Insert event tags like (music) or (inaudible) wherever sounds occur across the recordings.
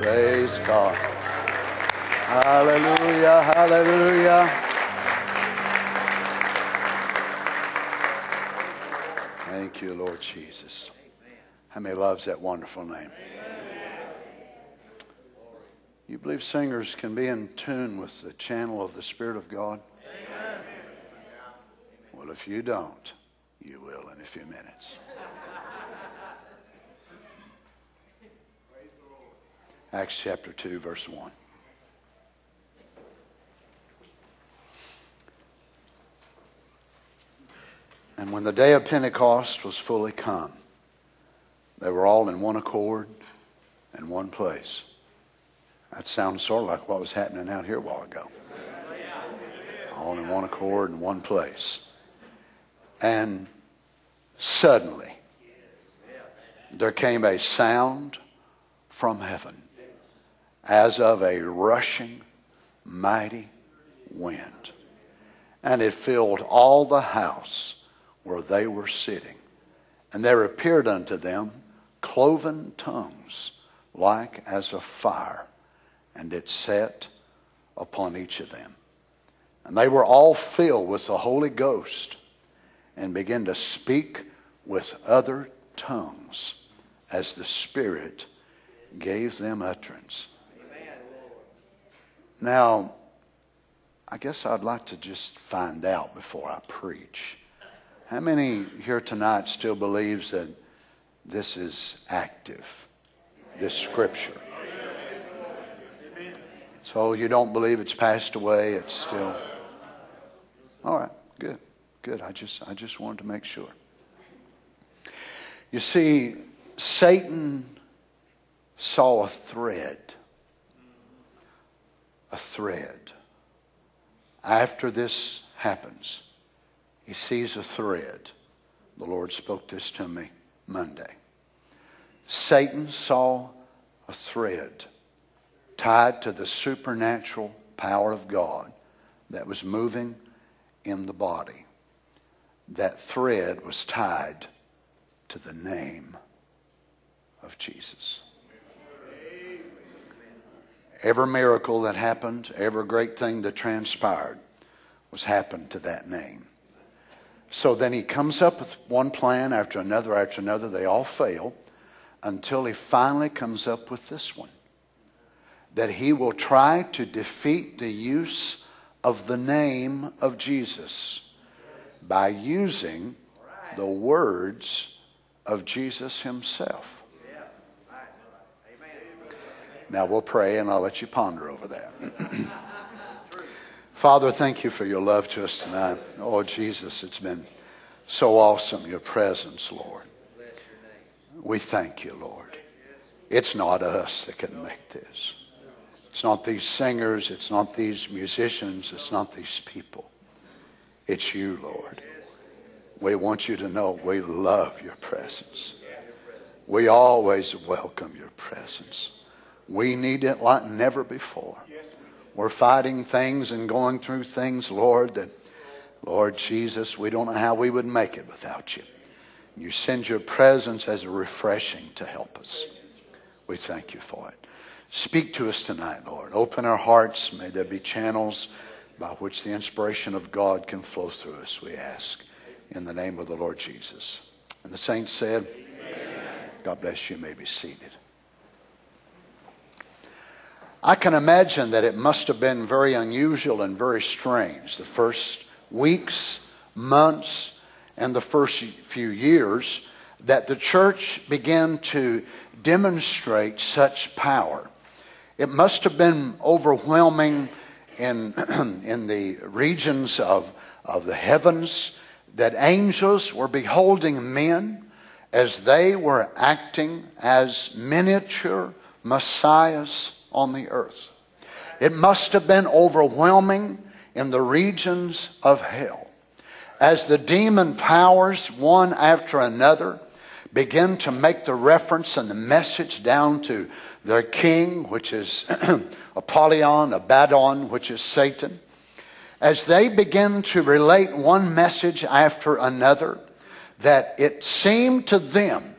Praise God. Hallelujah, hallelujah. Thank you, Lord Jesus. How many loves that wonderful name? You believe singers can be in tune with the channel of the Spirit of God? Well, if you don't, you will in a few minutes. Acts chapter 2, verse 1. And when the day of Pentecost was fully come, they were all in one accord and one place. That sounds sort of like what was happening out here a while ago. All in one accord and one place. And suddenly, there came a sound from heaven as of a rushing, mighty wind. And it filled all the house where they were sitting. And there appeared unto them cloven tongues like as of fire, and it set upon each of them. And they were all filled with the Holy Ghost and began to speak with other tongues as the Spirit gave them utterance. Now, I guess I'd like to just find out before I preach. How many here tonight still believes that this is active, this scripture? So you don't believe it's passed away, it's still All right, good. Good. I just I just wanted to make sure. You see, Satan saw a thread. A thread. After this happens, he sees a thread. The Lord spoke this to me Monday. Satan saw a thread tied to the supernatural power of God that was moving in the body. That thread was tied to the name of Jesus. Every miracle that happened, every great thing that transpired was happened to that name. So then he comes up with one plan after another after another. They all fail until he finally comes up with this one that he will try to defeat the use of the name of Jesus by using the words of Jesus himself. Now we'll pray and I'll let you ponder over that. (clears throat) Father, thank you for your love to us tonight. Oh, Jesus, it's been so awesome, your presence, Lord. We thank you, Lord. It's not us that can make this. It's not these singers, it's not these musicians, it's not these people. It's you, Lord. We want you to know we love your presence. We always welcome your presence. We need it like never before. We're fighting things and going through things, Lord, that, Lord Jesus, we don't know how we would make it without you. You send your presence as a refreshing to help us. We thank you for it. Speak to us tonight, Lord. Open our hearts. May there be channels by which the inspiration of God can flow through us, we ask. In the name of the Lord Jesus. And the saints said, Amen. God bless you. you may be seated. I can imagine that it must have been very unusual and very strange the first weeks, months, and the first few years that the church began to demonstrate such power. It must have been overwhelming in, (clears throat) in the regions of, of the heavens that angels were beholding men as they were acting as miniature messiahs on the earth. It must have been overwhelming in the regions of hell as the demon powers, one after another, begin to make the reference and the message down to their king, which is (clears throat) Apollyon, Abaddon, which is Satan, as they begin to relate one message after another, that it seemed to them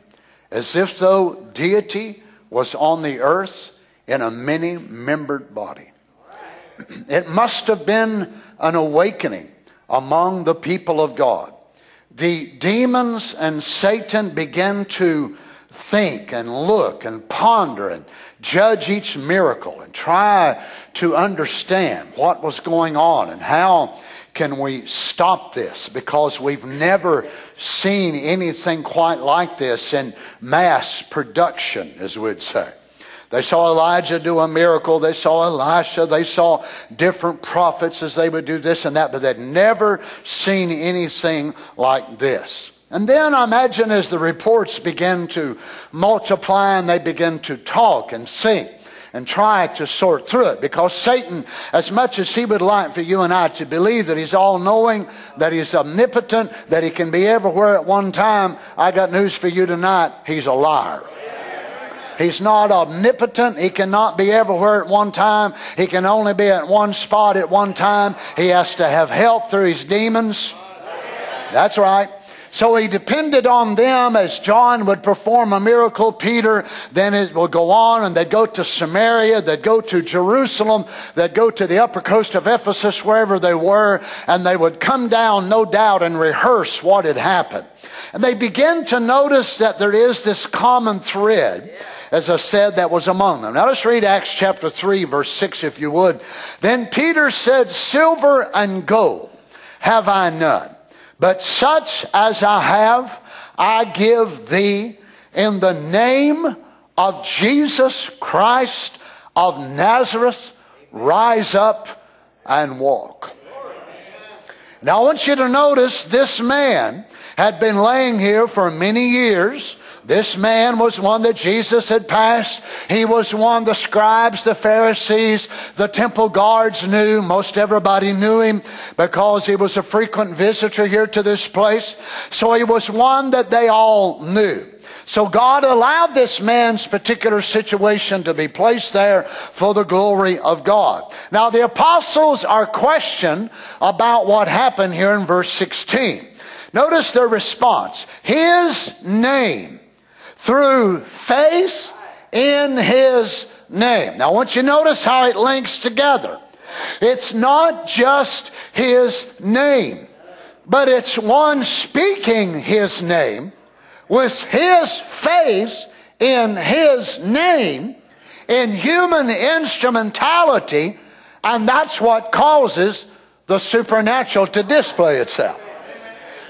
as if though deity was on the earth in a many membered body. It must have been an awakening among the people of God. The demons and Satan began to think and look and ponder and judge each miracle and try to understand what was going on and how can we stop this because we've never seen anything quite like this in mass production as we'd say they saw Elijah do a miracle. They saw Elisha. They saw different prophets as they would do this and that, but they'd never seen anything like this. And then I imagine as the reports begin to multiply and they begin to talk and think and try to sort through it because Satan, as much as he would like for you and I to believe that he's all knowing, that he's omnipotent, that he can be everywhere at one time, I got news for you tonight. He's a liar. He's not omnipotent. He cannot be everywhere at one time. He can only be at one spot at one time. He has to have help through his demons. That's right. So he depended on them as John would perform a miracle. Peter, then it would go on and they'd go to Samaria, they'd go to Jerusalem, they'd go to the upper coast of Ephesus, wherever they were, and they would come down, no doubt, and rehearse what had happened. And they begin to notice that there is this common thread as I said, that was among them. Now let's read Acts chapter 3, verse 6, if you would. Then Peter said, Silver and gold have I none, but such as I have, I give thee in the name of Jesus Christ of Nazareth, rise up and walk. Now I want you to notice this man had been laying here for many years. This man was one that Jesus had passed. He was one the scribes, the Pharisees, the temple guards knew. Most everybody knew him because he was a frequent visitor here to this place. So he was one that they all knew. So God allowed this man's particular situation to be placed there for the glory of God. Now the apostles are questioned about what happened here in verse 16. Notice their response. His name through faith in his name. Now, I want you to notice how it links together. It's not just his name, but it's one speaking his name with his faith in his name in human instrumentality, and that's what causes the supernatural to display itself.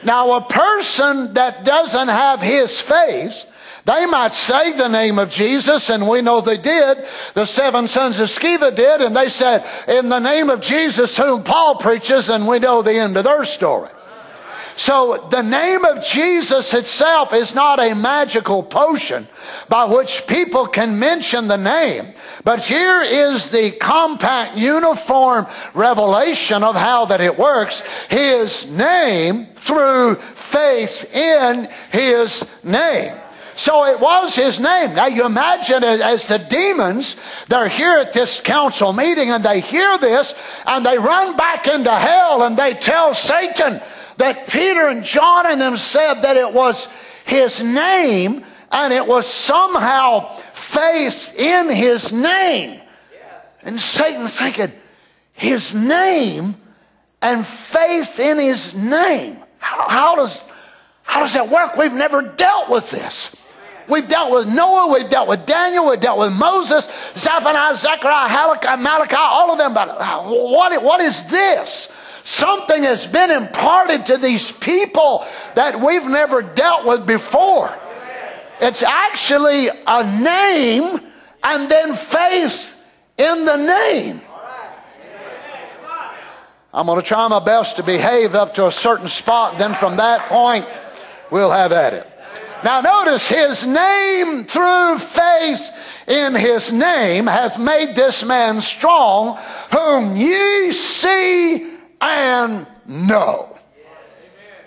Now, a person that doesn't have his faith they might say the name of Jesus, and we know they did. The seven sons of Sceva did, and they said, In the name of Jesus, whom Paul preaches, and we know the end of their story. So the name of Jesus itself is not a magical potion by which people can mention the name. But here is the compact, uniform revelation of how that it works. His name through faith in His name. So it was his name. Now you imagine as the demons, they're here at this council meeting and they hear this and they run back into hell and they tell Satan that Peter and John and them said that it was his name and it was somehow faith in his name. And Satan thinking, his name and faith in his name. How, how, does, how does that work? We've never dealt with this. We've dealt with Noah, we've dealt with Daniel, we've dealt with Moses, Zephaniah, Zechariah, Malachi, Malachi, all of them. But uh, what, what is this? Something has been imparted to these people that we've never dealt with before. It's actually a name and then faith in the name. I'm going to try my best to behave up to a certain spot. Then from that point, we'll have at it. Now notice his name through faith in his name hath made this man strong, whom ye see and know.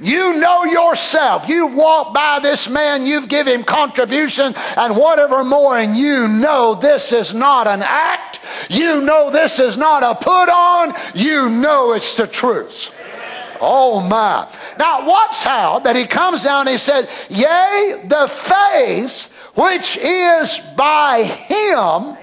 You know yourself. You've walked by this man, you've given him contribution and whatever more, and you know this is not an act. You know this is not a put on. You know it's the truth. Oh my. Now watch how that he comes down and he says, Yea, the faith which is by him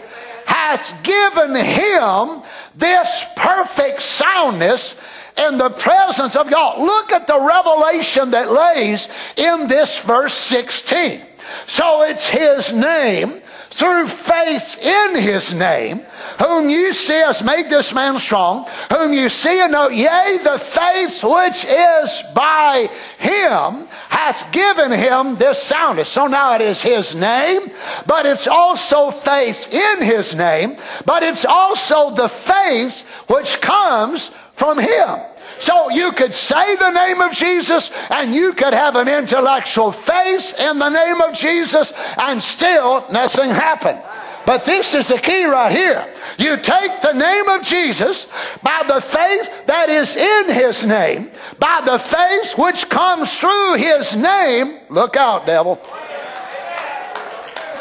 hath given him this perfect soundness in the presence of God. Look at the revelation that lays in this verse 16. So it's his name through faith in his name, whom you see has made this man strong, whom you see and know, yea, the faith which is by him hath given him this soundness. So now it is his name, but it's also faith in his name, but it's also the faith which comes from him. So you could say the name of Jesus and you could have an intellectual faith in the name of Jesus and still nothing happened. But this is the key right here. You take the name of Jesus by the faith that is in his name, by the faith which comes through his name. Look out, devil.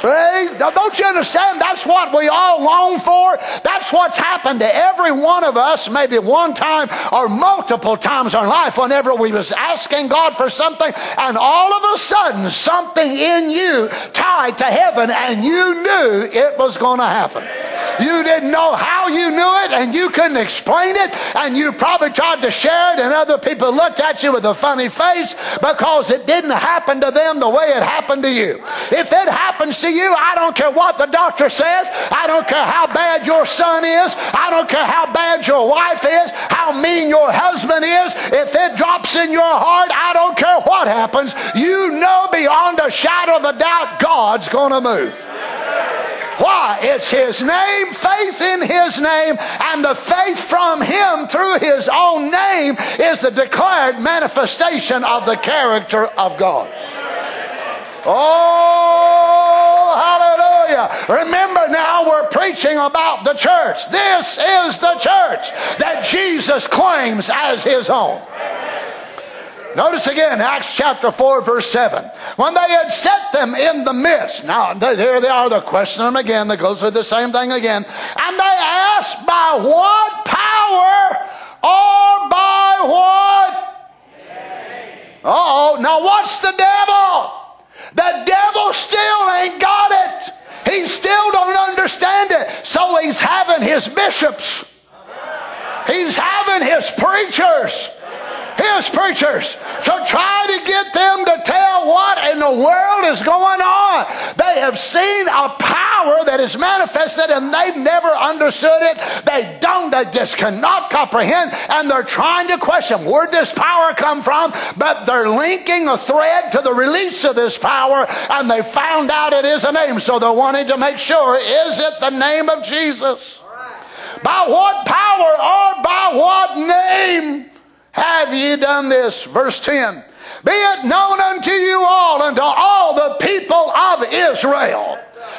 Don't you understand? That's what we all long for. That's what's happened to every one of us, maybe one time or multiple times in life, whenever we was asking God for something, and all of a sudden something in you tied to heaven, and you knew it was going to happen. You didn't know how you knew it, and you couldn't explain it, and you probably tried to share it, and other people looked at you with a funny face because it didn't happen to them the way it happened to you. If it happens to you, I don't care what the doctor says. I don't care how bad your son is. I don't care how bad your wife is, how mean your husband is. If it drops in your heart, I don't care what happens. You know beyond a shadow of a doubt God's going to move. Why? It's His name, faith in His name, and the faith from Him through His own name is the declared manifestation of the character of God. Oh, hallelujah. Remember now, we're preaching about the church. This is the church that Jesus claims as his own. Notice again, Acts chapter 4, verse 7. When they had set them in the midst, now here they are, they're questioning them again, they go through the same thing again, and they asked, by what power or by what? oh, now what's the devil? The devil still ain't got it. He still don't understand it. So he's having his bishops. He's having his preachers his preachers to try to get them to tell what in the world is going on. They have seen a power that is manifested and they've never understood it. They don't, they just cannot comprehend and they're trying to question where'd this power come from? But they're linking a thread to the release of this power and they found out it is a name. So they're wanting to make sure is it the name of Jesus? By what power or by what name? have ye done this? Verse 10 Be it known unto you all, and to all the people of Israel,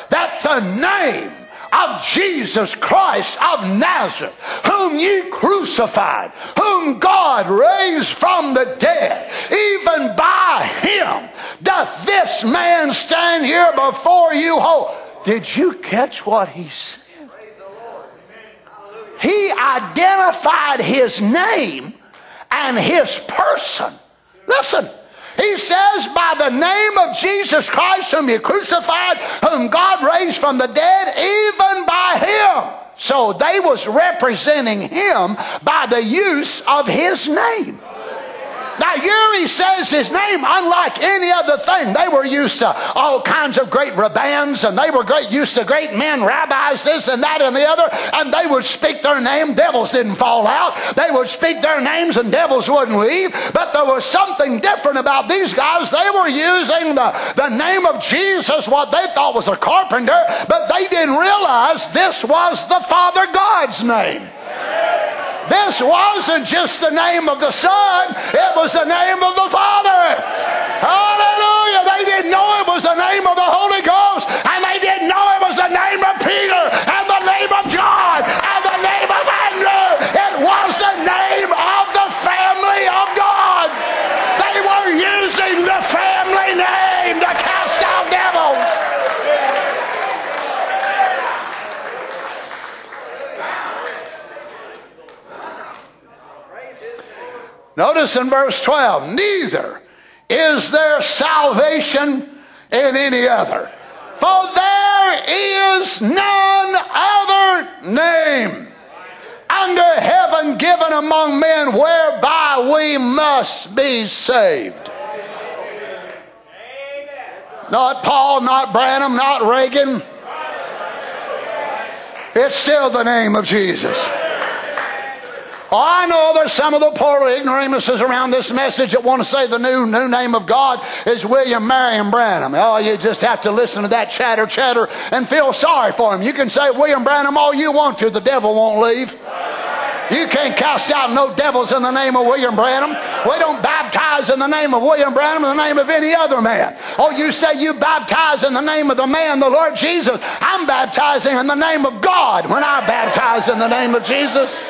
that the name of Jesus Christ of Nazareth, whom ye crucified, whom God raised from the dead, even by him doth this man stand here before you whole. Did you catch what he said? He identified his name and his person. Listen, he says, by the name of Jesus Christ, whom you crucified, whom God raised from the dead, even by him. So they was representing him by the use of his name. Now, here he says his name, unlike any other thing. They were used to all kinds of great rabbans, and they were great, used to great men, rabbis, this and that and the other, and they would speak their name. Devils didn't fall out. They would speak their names, and devils wouldn't leave. But there was something different about these guys. They were using the, the name of Jesus, what they thought was a carpenter, but they didn't realize this was the Father God's name. This wasn't just the name of the Son, it was the name of the Father. Hallelujah. They didn't know it was the name of the Holy Notice in verse 12, neither is there salvation in any other. For there is none other name under heaven given among men whereby we must be saved. Not Paul, not Branham, not Reagan. It's still the name of Jesus. Oh, I know there's some of the poor ignoramuses around this message that want to say the new new name of God is William Marion Branham. Oh, you just have to listen to that chatter, chatter, and feel sorry for him. You can say William Branham all you want to, the devil won't leave. You can't cast out no devils in the name of William Branham. We don't baptize in the name of William Branham, in the name of any other man. Oh, you say you baptize in the name of the man, the Lord Jesus. I'm baptizing in the name of God when I baptize in the name of Jesus.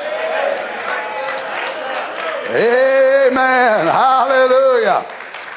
Amen. Hallelujah.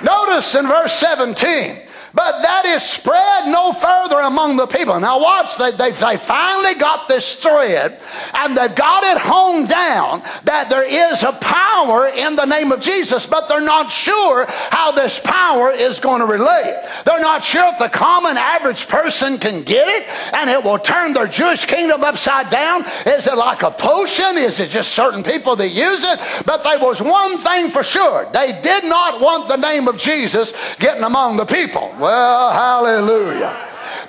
Notice in verse 17 but that is spread no further among the people. Now, watch, they, they, they finally got this thread and they've got it honed down that there is a power in the name of Jesus, but they're not sure how this power is going to relate. They're not sure if the common average person can get it and it will turn their Jewish kingdom upside down. Is it like a potion? Is it just certain people that use it? But there was one thing for sure. They did not want the name of Jesus getting among the people. Well, hallelujah.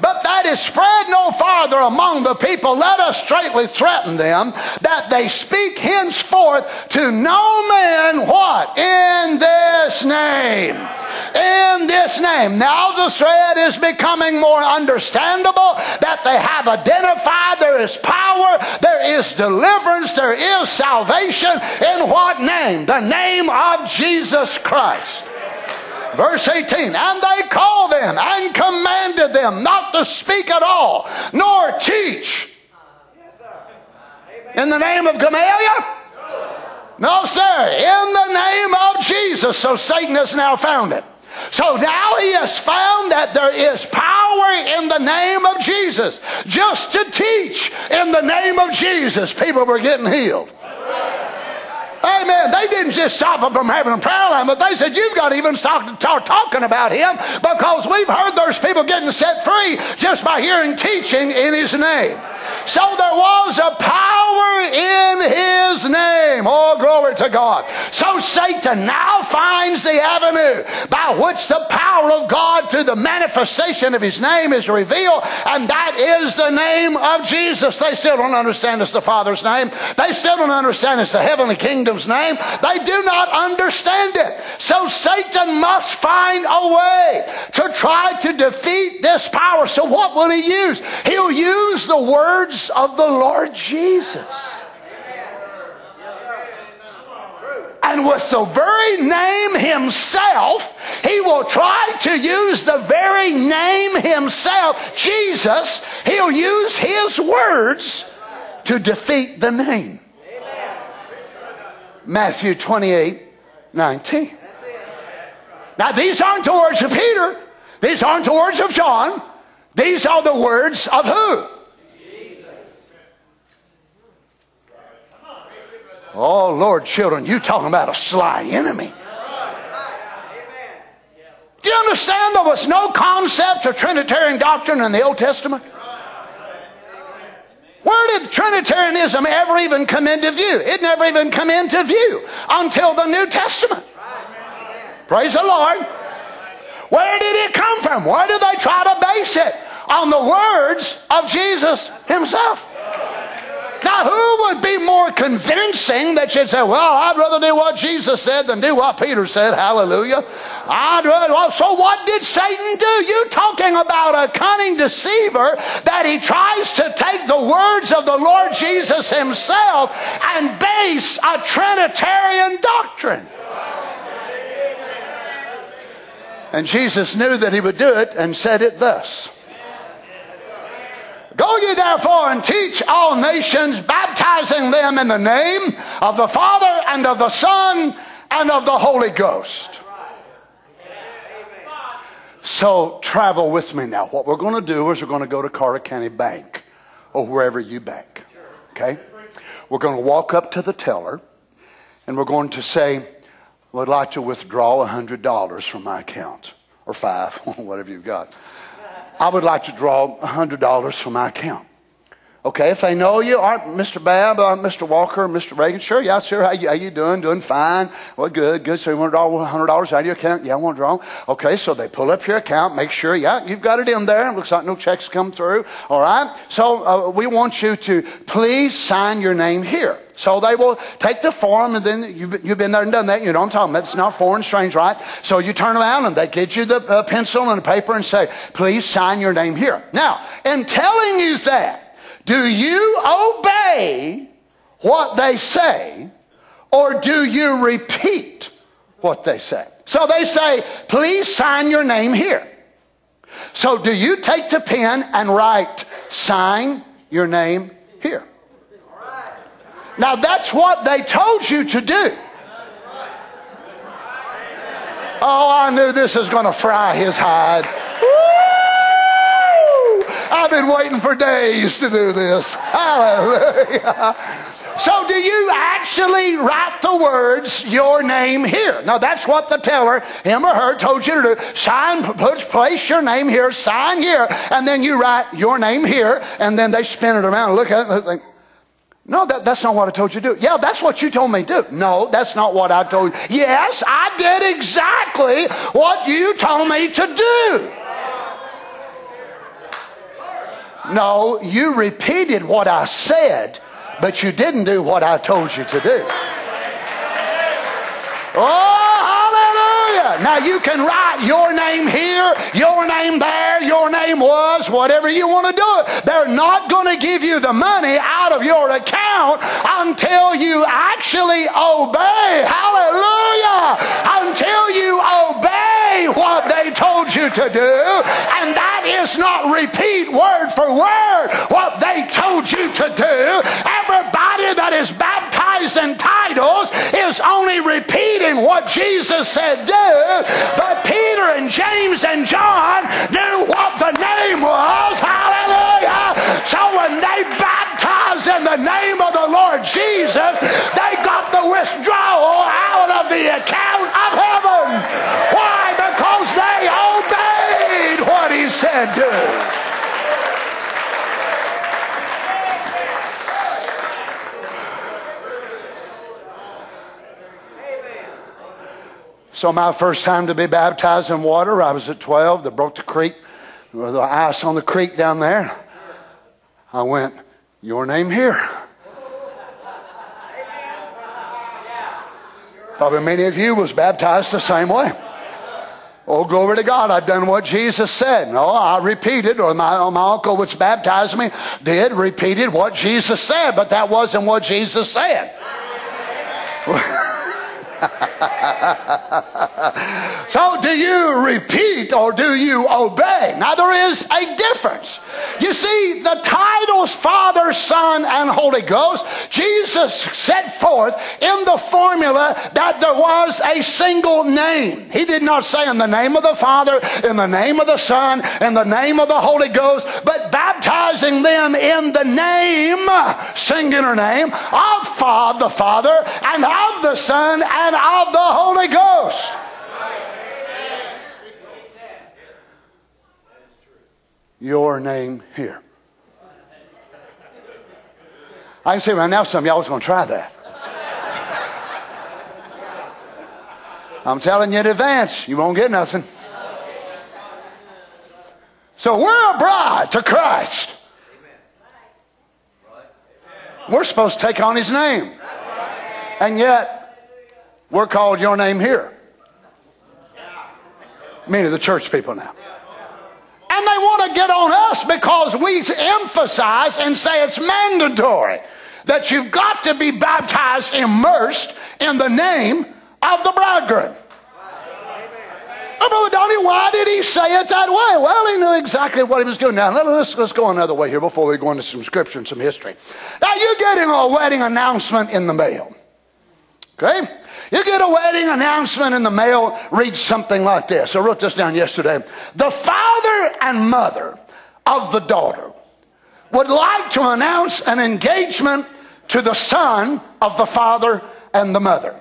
But that is spread no farther among the people. Let us straightly threaten them that they speak henceforth to no man what? In this name. In this name. Now the thread is becoming more understandable that they have identified there is power, there is deliverance, there is salvation. In what name? The name of Jesus Christ. Verse 18, and they called them and commanded them not to speak at all, nor teach. In the name of Gamaliel? No, sir. In the name of Jesus. So Satan has now found it. So now he has found that there is power in the name of Jesus. Just to teach in the name of Jesus, people were getting healed. Amen. They didn't just stop them from having a prayer line, but they said, You've got to even start, start talking about him because we've heard there's people getting set free just by hearing teaching in his name. So there was a power in his name. Oh, glory to God. So Satan now finds the avenue by which the power of God through the manifestation of his name is revealed, and that is the name of Jesus. They still don't understand it's the Father's name. They still don't understand it's the heavenly name. They do not understand it. So Satan must find a way to try to defeat this power. So what will he use? He'll use the words of the Lord Jesus. And with the very name himself, he will try to use the very name himself, Jesus, he'll use his words to defeat the name. Matthew 28 19. Now, these aren't the words of Peter. These aren't the words of John. These are the words of who? Oh, Lord, children, you talking about a sly enemy. Do you understand there was no concept of Trinitarian doctrine in the Old Testament? Where did Trinitarianism ever even come into view? It never even come into view until the New Testament. Praise the Lord. Where did it come from? Where did they try to base it? On the words of Jesus himself. Now, who would be more convincing that you'd say, Well, I'd rather do what Jesus said than do what Peter said? Hallelujah. I'd rather, well, so what did Satan do? You talking about a cunning deceiver that he tries to take the words of the Lord Jesus himself and base a Trinitarian doctrine. And Jesus knew that he would do it and said it thus. Go ye therefore and teach all nations, baptizing them in the name of the Father and of the Son and of the Holy Ghost. So travel with me now. What we're going to do is we're going to go to Carter County Bank or wherever you bank. Okay? We're going to walk up to the teller and we're going to say, I Would like to withdraw $100 from my account or five, (laughs) whatever you've got. I would like to draw $100 from my account. Okay, if they know you, aren't Mr. Babb, uh, Mr. Walker, Mr. Reagan? Sure, yeah, sure. How you, how you doing? Doing fine. Well, good, good. So you want to draw $100 out of your account? Yeah, I want to draw. Okay, so they pull up your account, make sure, yeah, you've got it in there. Looks like no checks come through. All right. So uh, we want you to please sign your name here. So they will take the form, and then you've, you've been there and done that. You know what I'm talking about. It's not foreign, strange, right? So you turn around and they get you the uh, pencil and the paper and say, please sign your name here. Now, in telling you that, do you obey what they say or do you repeat what they say? So they say, please sign your name here. So do you take the pen and write, sign your name here? Now that's what they told you to do. Oh, I knew this was going to fry his hide. I've been waiting for days to do this. Hallelujah. So, do you actually write the words, your name here? Now, that's what the teller, him or her, told you to do. Sign, put, place your name here, sign here, and then you write your name here, and then they spin it around and look at it and think, no, that, that's not what I told you to do. Yeah, that's what you told me to do. No, that's not what I told you. Yes, I did exactly what you told me to do. No, you repeated what I said, but you didn't do what I told you to do. Oh, hallelujah. Now you can write your name here, your name there, your name was, whatever you want to do it. They're not going to give you the money out of your account until you actually obey. Hallelujah. Until you obey what they told you to do. And that is not repeat word for word what they told you to do. Everybody that is baptized in titles is only repeating what Jesus said do. But Peter and James and John knew what the name was. Hallelujah. So when they baptized in the name of the Lord Jesus, they got the withdrawal out of the account of heaven. Why? Because they obeyed what he said do. So my first time to be baptized in water, I was at 12. They broke the creek, the ice on the creek down there. I went, your name here. Probably many of you was baptized the same way. Oh, glory to God. I've done what Jesus said. No, I repeated, or my, or my uncle which baptized me did, repeated what Jesus said, but that wasn't what Jesus said. (laughs) (laughs) so, do you repeat or do you obey? Now, there is a difference. You see, the titles Father, Son, and Holy Ghost, Jesus set forth in the formula that there was a single name. He did not say in the name of the Father, in the name of the Son, in the name of the Holy Ghost, but baptizing them in the name, singular name, of Father, the Father, and of the Son, and of the Holy Ghost. Your name here. I can say right now, some of y'all was going to try that. I'm telling you in advance, you won't get nothing. So we're a bride to Christ. We're supposed to take on his name. And yet, we're called your name here. Meaning the church people now. And they want to get on us because we emphasize and say it's mandatory that you've got to be baptized, immersed in the name of the bridegroom. Oh, Brother Donnie, why did he say it that way? Well, he knew exactly what he was doing. Now, let's, let's go another way here before we go into some scripture and some history. Now, you're getting a wedding announcement in the mail. Okay? You get a wedding announcement in the mail, reads something like this. I wrote this down yesterday. The father and mother of the daughter would like to announce an engagement to the son of the father and the mother.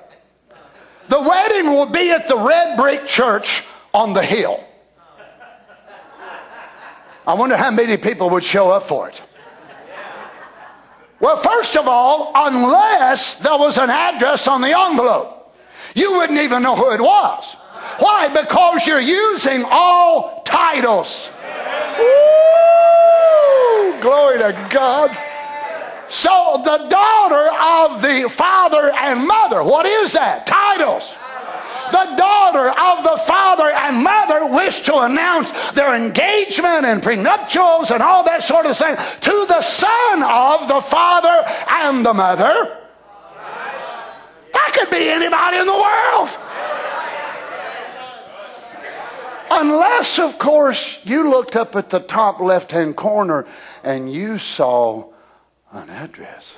The wedding will be at the red brick church on the hill. I wonder how many people would show up for it. Well, first of all, unless there was an address on the envelope, you wouldn't even know who it was. Why? Because you're using all titles. Ooh, glory to God. So the daughter of the father and mother, what is that? Titles the daughter of the father and mother wish to announce their engagement and prenuptials and all that sort of thing to the son of the father and the mother. Could be anybody in the world. Unless, of course, you looked up at the top left hand corner and you saw an address.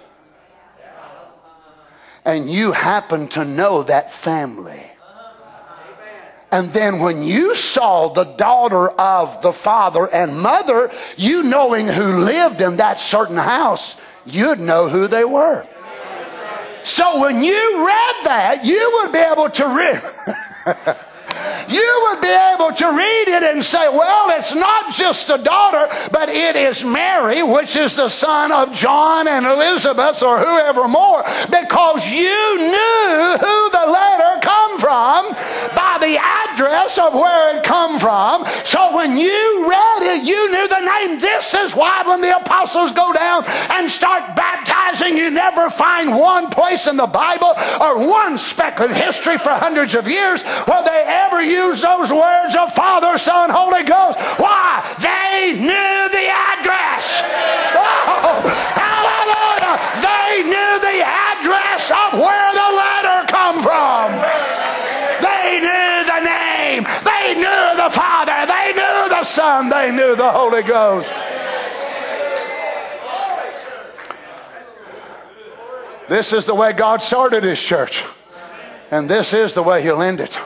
And you happen to know that family. And then when you saw the daughter of the father and mother, you knowing who lived in that certain house, you'd know who they were. So when you read that, you would be able to read. (laughs) you would be able to read it and say, well, it's not just a daughter, but it is Mary, which is the son of John and Elizabeth or whoever more, because you knew who the letter come from by the address of where it come from. So when you read it, you knew the name. This is why when the apostles go down and start baptizing, you never find one place in the Bible or one speck of history for hundreds of years where they ever use those words of Father, Son, Holy Ghost. Why? They knew the address. Oh, hallelujah. They knew the address of where the letter come from. They knew the name. They knew the Father. They knew the Son. They knew the Holy Ghost. This is the way God started His church. And this is the way He'll end it.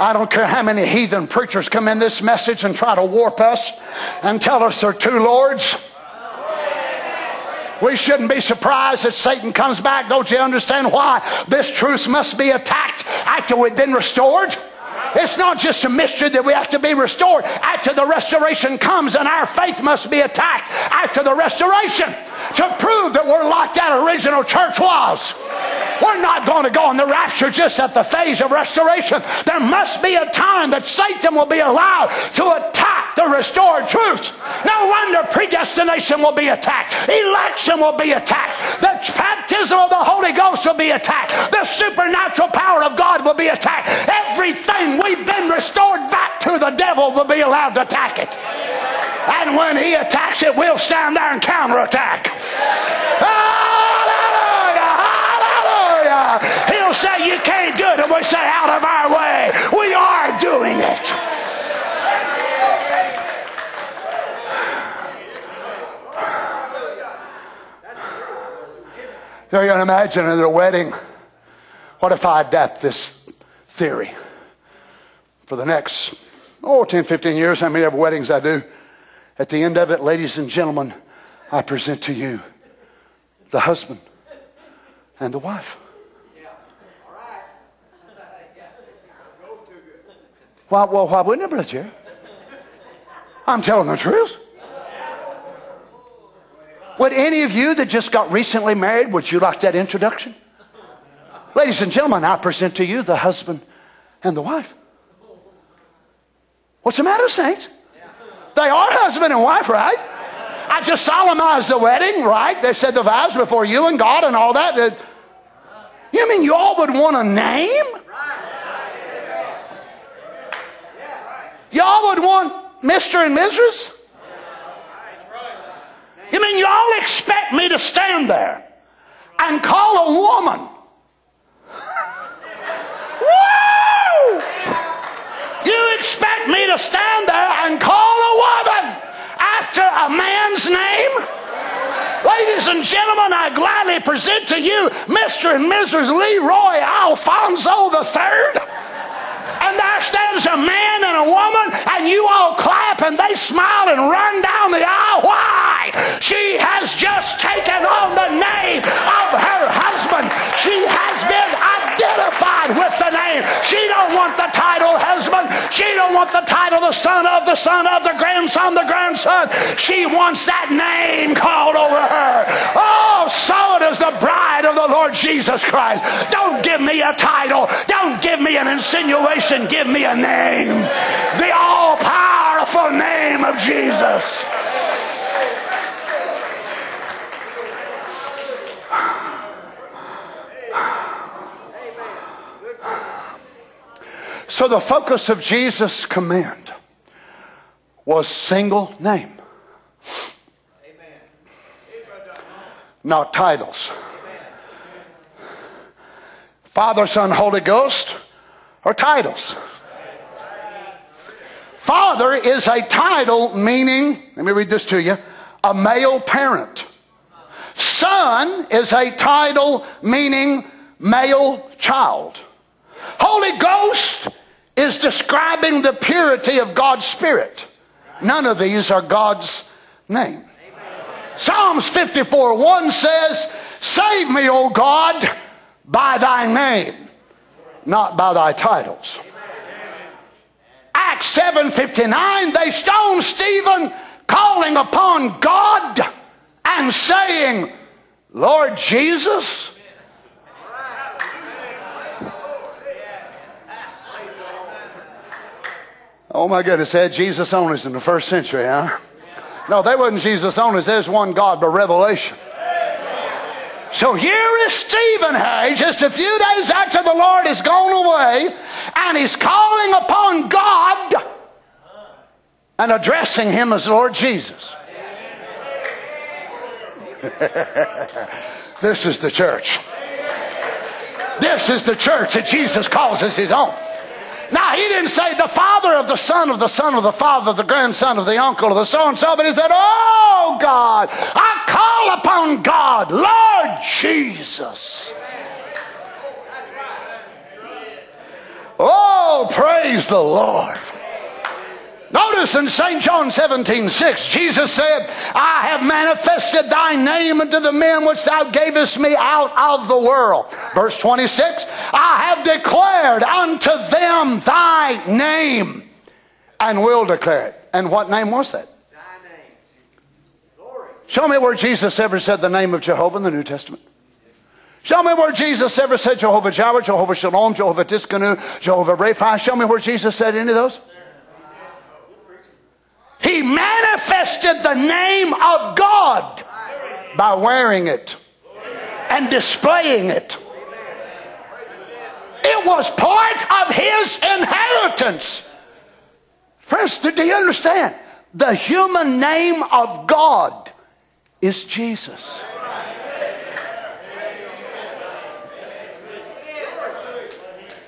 I don't care how many heathen preachers come in this message and try to warp us and tell us there are two Lords. We shouldn't be surprised that Satan comes back. Don't you understand why this truth must be attacked after we've been restored? It's not just a mystery that we have to be restored after the restoration comes, and our faith must be attacked after the restoration to prove that we're like that original church was. We're not going to go in the rapture just at the phase of restoration. There must be a time that Satan will be allowed to attack the restored truth. No wonder predestination will be attacked, election will be attacked, the baptism of the Holy Ghost will be attacked, the supernatural power of God will be attacked. Everything we've been restored back to, the devil will be allowed to attack it. And when he attacks it, we'll stand there and counterattack. Hallelujah! Hallelujah! He'll say, You can't do it. And we say, Out of our way. We are doing it. You can imagine at a wedding, what if I adapt this theory for the next, oh, 10, 15 years, how many of weddings I do? At the end of it, ladies and gentlemen, I present to you the husband and the wife. Why, well, why wouldn't it, Brother Jerry? I'm telling the truth. Would any of you that just got recently married, would you like that introduction? Ladies and gentlemen, I present to you the husband and the wife. What's the matter, saints? They are husband and wife, right? I just solemnized the wedding, right? They said the vows before you and God and all that. You mean you all would want a name? Y'all would want Mr. and Mrs.? You mean y'all expect me to stand there and call a woman? Woo! You expect me to stand there and call a woman after a man's name? Ladies and gentlemen, I gladly present to you Mr. and Mrs. Leroy Alfonso III. And there stands a man and a woman, and you all clap and they smile and run down the aisle. Why? She has just taken on the name of her husband. She has been identified with the name. She don't want the title husband. She don't want the title the son of the son of the grandson the grandson. She wants that name called over her. Oh, so does the bride of the Lord Jesus Christ. Don't give me a title. Don't give me an insinuation. Give me a name. The all powerful name of Jesus. So the focus of Jesus' command was single name. Not titles. Father, Son, Holy Ghost are titles. Father is a title meaning, let me read this to you, a male parent. Son is a title meaning male child. Holy Ghost is describing the purity of God's Spirit. None of these are God's name. Psalms 54 1 says, Save me, O God, by thy name, not by thy titles. Acts 7:59 they stoned Stephen calling upon God and saying, "Lord Jesus, Oh my goodness, they had Jesus owners in the first century, huh? No, they wasn't Jesus owners. There's one God by revelation. So here is Stephen Hay, just a few days after the Lord has gone away, and he's calling upon God and addressing him as Lord Jesus. (laughs) this is the church. This is the church that Jesus calls as his own. Now, he didn't say the father of the son of the son of the father, the grandson of the uncle of the so and so, but he said, Oh God, I call upon God, Lord Jesus. Oh, praise the Lord. Notice in St. John 17, 6, Jesus said, I have manifested thy name unto the men which thou gavest me out of the world. Verse 26, I have declared unto them thy name and will declare it. And what name was that? Thy name. Show me where Jesus ever said the name of Jehovah in the New Testament. Show me where Jesus ever said Jehovah Jireh, Jehovah Shalom, Jehovah Tsidkenu, Jehovah Rapha. Show me where Jesus said any of those. He manifested the name of God by wearing it and displaying it. It was part of his inheritance. Friends, do you understand? The human name of God is Jesus.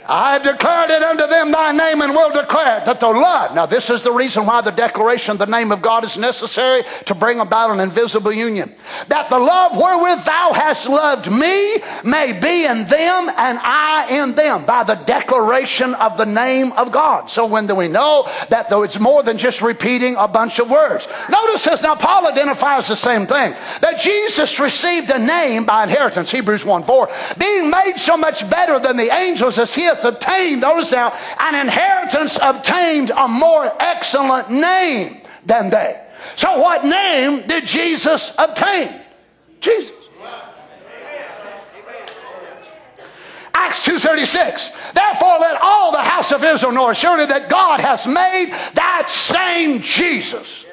I have declared it unto them thy name and will declare it, that the love. Now, this is the reason why the declaration of the name of God is necessary to bring about an invisible union. That the love wherewith thou hast loved me may be in them and I in them by the declaration of the name of God. So when do we know that though it's more than just repeating a bunch of words? Notice this now, Paul identifies the same thing that Jesus received a name by inheritance, Hebrews 1 4, being made so much better than the angels as he obtained, notice now, an inheritance obtained a more excellent name than they. So, what name did Jesus obtain? Jesus. Acts 2.36 Therefore let all the house of Israel know surely that God has made that same Jesus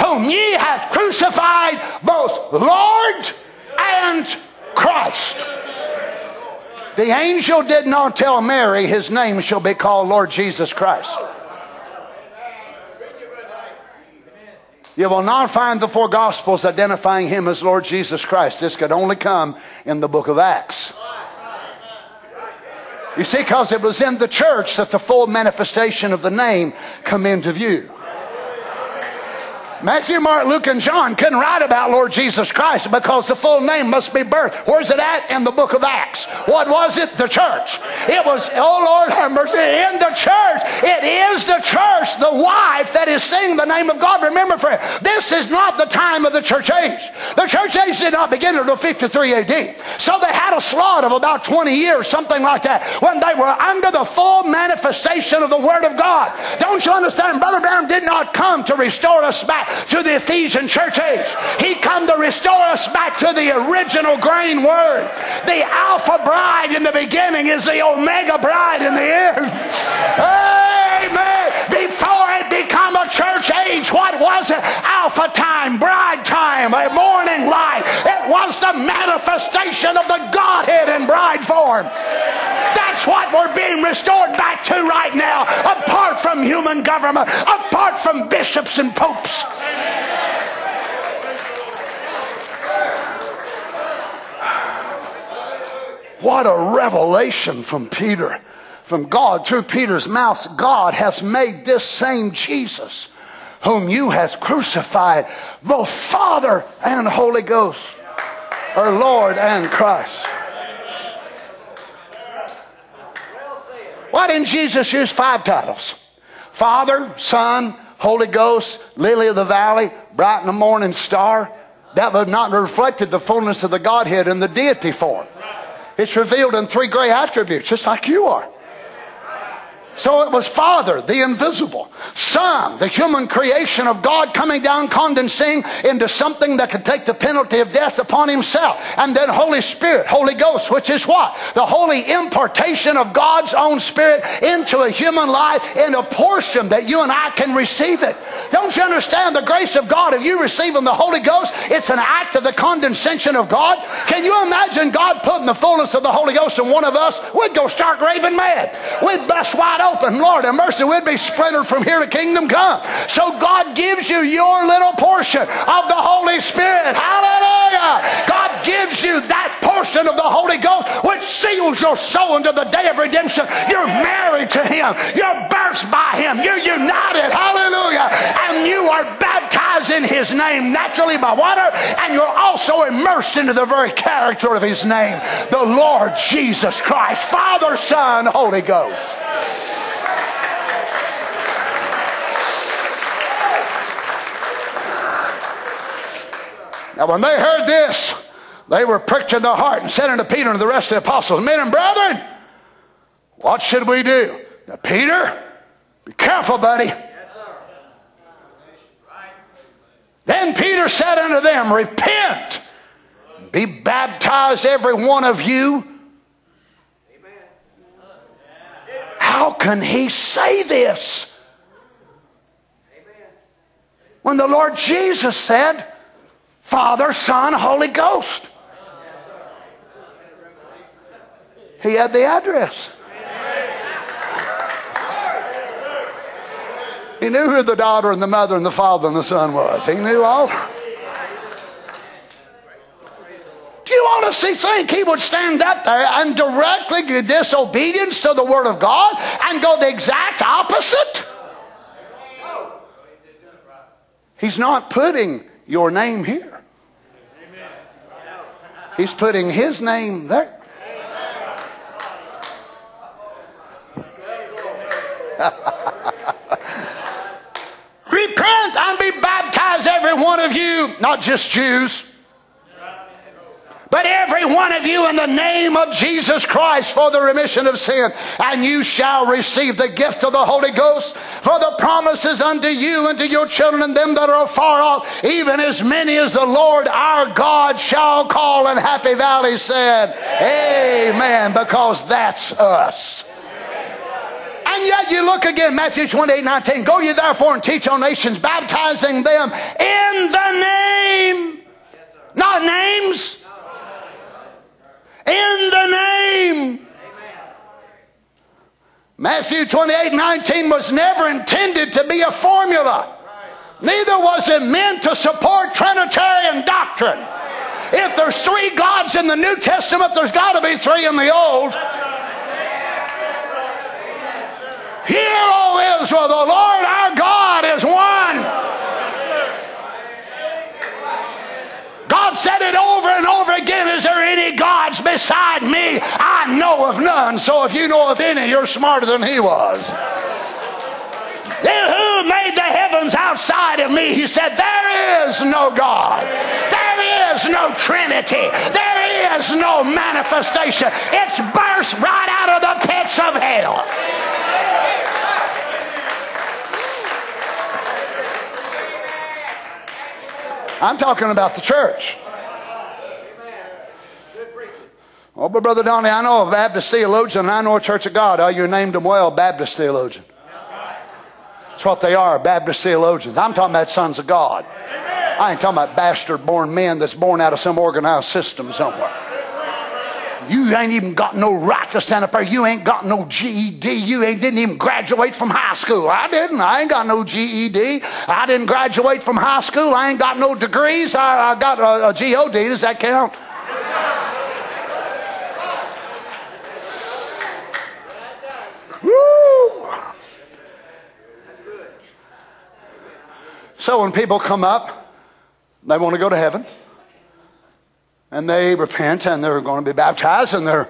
whom ye have crucified both Lord and Christ. The angel did not tell Mary his name shall be called Lord Jesus Christ. You will not find the four Gospels identifying him as Lord Jesus Christ. This could only come in the book of Acts. You see, because it was in the church that the full manifestation of the name come into view. Matthew, Mark, Luke, and John couldn't write about Lord Jesus Christ because the full name must be birthed. Where's it at? In the book of Acts. What was it? The church. It was, oh Lord have mercy, in the church. It is the church, the wife that is singing the name of God. Remember, friend, this is not the time of the church age. The church age did not begin until 53 AD. So they had a slot of about 20 years, something like that, when they were under the full manifestation of the Word of God. Don't you understand? Brother Branham did not come to restore us back back to the Ephesian church age. He come to restore us back to the original grain word. The Alpha bride in the beginning is the Omega bride in the end. (laughs) Amen. Before it church age, what was it? Alpha time, bride time, a morning light. It was the manifestation of the Godhead in bride form. That's what we're being restored back to right now, apart from human government, apart from bishops and popes. What a revelation from Peter, from God through Peter's mouth. God has made this same Jesus, whom you has crucified, both Father and Holy Ghost, or Lord and Christ. Why didn't Jesus use five titles? Father, Son, Holy Ghost, Lily of the Valley, Bright in the Morning Star. That would not reflected the fullness of the Godhead in the deity form. It's revealed in three great attributes, just like you are. So it was Father, the invisible, Son, the human creation of God coming down, condensing into something that could take the penalty of death upon himself. And then Holy Spirit, Holy Ghost, which is what? The holy impartation of God's own Spirit into a human life in a portion that you and I can receive it. Don't you understand the grace of God? If you receive the Holy Ghost, it's an act of the condescension of God. Can you imagine God putting the fullness of the Holy Ghost in one of us? We'd go stark raving mad. We'd bust wide open. Lord have mercy, we'd be splintered from here to kingdom come. So God gives you your little portion of the Holy Spirit. Hallelujah. God gives you that portion of the Holy Ghost which seals your soul until the day of redemption. You're married to Him. You're birthed by Him. You're united. Hallelujah. And you are baptized in His name naturally by water, and you're also immersed into the very character of His name, the Lord Jesus Christ, Father, Son, Holy Ghost. Now, when they heard this, they were pricked in the heart and said unto Peter and the rest of the apostles, Men and brethren, what should we do? Now, Peter, be careful, buddy. Then Peter said unto them, Repent, be baptized, every one of you. How can he say this? When the Lord Jesus said, Father, Son, Holy Ghost. He had the address. He knew who the daughter and the mother and the father and the son was. He knew all. Do you honestly think he would stand up there and directly give disobedience to the Word of God and go the exact opposite? He's not putting your name here. He's putting his name there. (laughs) Repent and be baptized, every one of you, not just Jews but every one of you in the name of Jesus Christ for the remission of sin, and you shall receive the gift of the Holy Ghost. For the promises unto you and to your children and them that are afar off, even as many as the Lord our God shall call. And Happy Valley said, Amen, because that's us. And yet you look again, Matthew 28 19. Go ye therefore and teach all nations, baptizing them in the name, not names in the name. Matthew 28 19 was never intended to be a formula. Neither was it meant to support Trinitarian doctrine. If there's three gods in the New Testament, there's got to be three in the Old. Hear, O Israel, the Lord our God is one. Said it over and over again. Is there any gods beside me? I know of none. So if you know of any, you're smarter than he was. Who made the heavens outside of me? He said, There is no God. There is no Trinity. There is no manifestation. It's burst right out of the pits of hell. I'm talking about the church. Oh, but Brother Donnie, I know a Baptist theologian and I know a Church of God. Oh, you named them well, Baptist theologian. That's what they are, Baptist theologians. I'm talking about sons of God. I ain't talking about bastard born men that's born out of some organized system somewhere. You ain't even got no right to stand up there. You ain't got no GED. You ain't didn't even graduate from high school. I didn't. I ain't got no GED. I didn't graduate from high school. I ain't got no degrees. I, I got a, a GOD. Does that count? So when people come up, they want to go to heaven, and they repent and they're going to be baptized, and their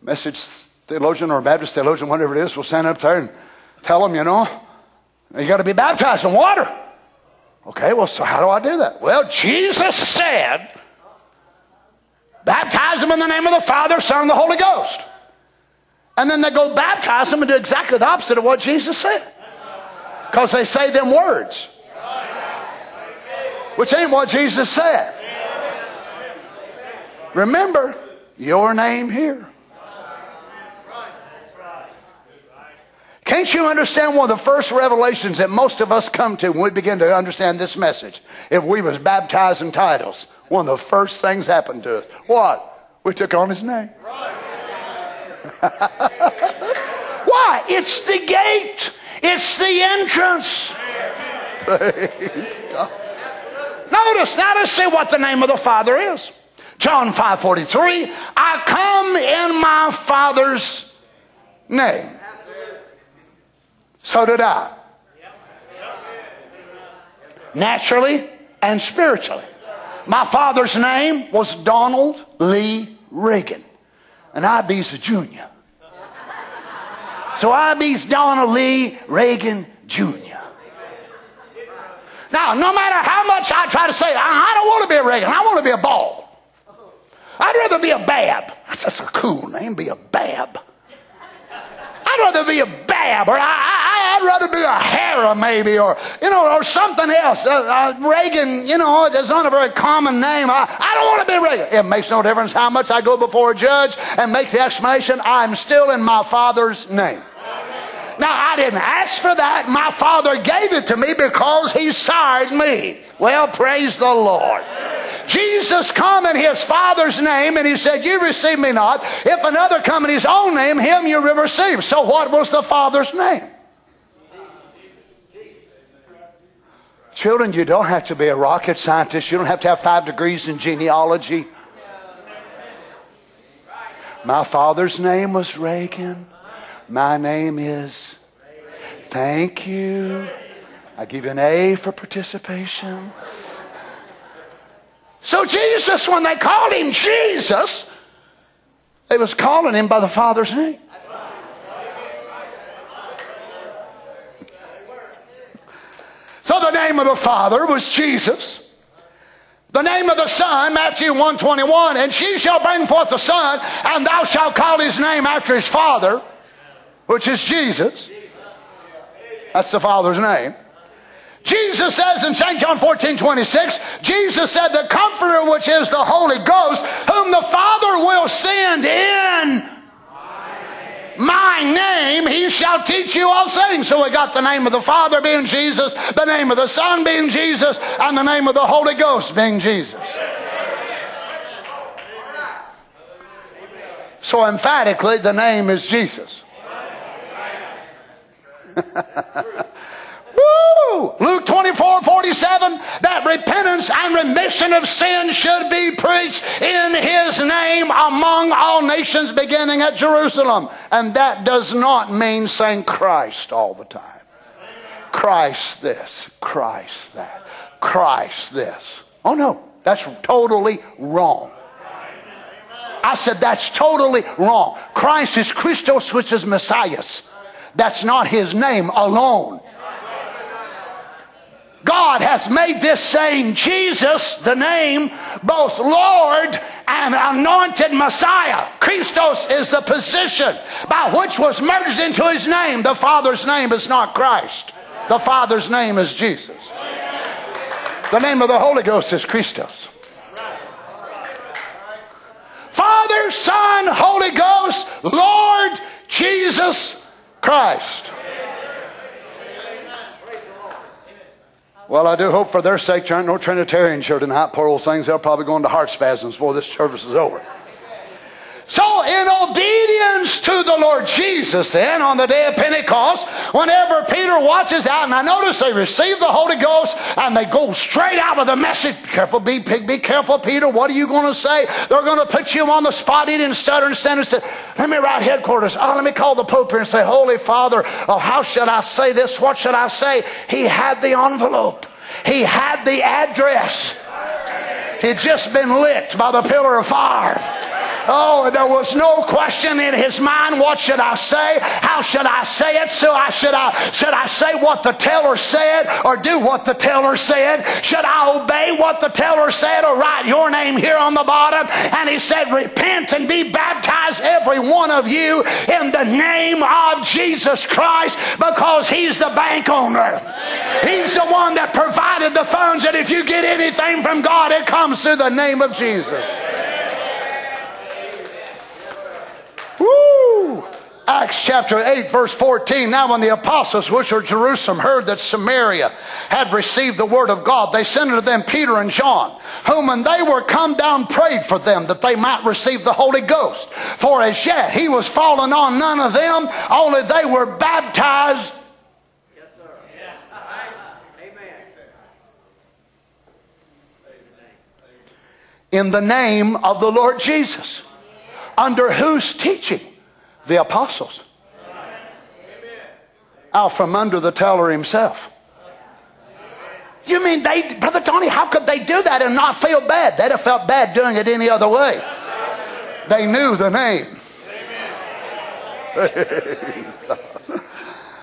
message theologian or Baptist theologian, whatever it is, will stand up there and tell them, you know, you got to be baptized in water. Okay, well, so how do I do that? Well, Jesus said, baptize them in the name of the Father, Son, and the Holy Ghost. And then they go baptize them and do exactly the opposite of what Jesus said. Because they say them words. Which ain't what Jesus said. Remember, your name here. Can't you understand one of the first revelations that most of us come to when we begin to understand this message? If we was baptized in titles, one of the first things happened to us. What? We took on his name. (laughs) Why? It's the gate. It's the entrance. (laughs) Notice, now let's see what the name of the Father is. John 5 43. I come in my Father's name. So did I. Naturally and spiritually. My father's name was Donald Lee Reagan and IB's a junior. So IB's Donald Lee Reagan Jr. Now, no matter how much I try to say, I, don't want to be a Reagan, I want to be a Ball. I'd rather be a Bab. That's, that's a cool name, be a Bab. I'd rather be a Bab, or I, would rather be a Hera, maybe, or you know, or something else. Uh, uh, Reagan, you know, it's not a very common name. I, I don't want to be Reagan. It makes no difference how much I go before a judge and make the explanation. I'm still in my Father's name. Now, I didn't ask for that. My Father gave it to me because He sired me. Well, praise the Lord. Jesus come in his Father's name, and he said, You receive me not. If another come in his own name, him you will receive. So what was the Father's name? Children, you don't have to be a rocket scientist. You don't have to have five degrees in genealogy. My father's name was Reagan. My name is. Thank you. I give you an A for participation. So Jesus, when they called him Jesus, they was calling him by the Father's name. So the name of the Father was Jesus. The name of the Son, Matthew 121, and she shall bring forth a son, and thou shalt call his name after his father, which is Jesus. That's the Father's name. Jesus says in St. John 14, 26, Jesus said, The Comforter, which is the Holy Ghost, whom the Father will send in my name, he shall teach you all things. So we got the name of the Father being Jesus, the name of the Son being Jesus, and the name of the Holy Ghost being Jesus. So emphatically, the name is Jesus. (laughs) Luke 24 47, that repentance and remission of sin should be preached in his name among all nations, beginning at Jerusalem. And that does not mean saying Christ all the time. Christ this, Christ that, Christ this. Oh no, that's totally wrong. I said that's totally wrong. Christ is Christos, which is Messiah. That's not his name alone. God has made this same Jesus, the name, both Lord and anointed Messiah. Christos is the position by which was merged into his name. The Father's name is not Christ, the Father's name is Jesus. The name of the Holy Ghost is Christos. Father, Son, Holy Ghost, Lord Jesus Christ. Well, I do hope for their sake there aren't no Trinitarians here tonight. Poor old things, they'll probably go into heart spasms before this service is over. So, in obedience to the Lord Jesus, then, on the day of Pentecost, whenever Peter watches out, and I notice they receive the Holy Ghost and they go straight out with a message. Careful, be, be careful, Peter. What are you going to say? They're going to put you on the spot. He didn't stutter and stand and say, Let me write headquarters. Oh, let me call the Pope here and say, Holy Father, oh, how should I say this? What should I say? He had the envelope, he had the address. He'd just been licked by the pillar of fire. Oh, there was no question in his mind. What should I say? How should I say it? So I should I should I say what the teller said or do what the teller said? Should I obey what the teller said or write your name here on the bottom? And he said, Repent and be baptized, every one of you, in the name of Jesus Christ, because he's the bank owner. He's the one that provided the funds, and if you get anything from God, it comes through the name of Jesus. Woo! Acts chapter 8, verse 14. Now, when the apostles which were Jerusalem heard that Samaria had received the word of God, they sent unto them Peter and John, whom when they were come down prayed for them that they might receive the Holy Ghost. For as yet he was fallen on none of them, only they were baptized. Yes, sir. Yeah. Amen. In the name of the Lord Jesus. Under whose teaching? The apostles. Out from under the teller himself. You mean they, Brother Tony, how could they do that and not feel bad? They'd have felt bad doing it any other way. They knew the name. (laughs)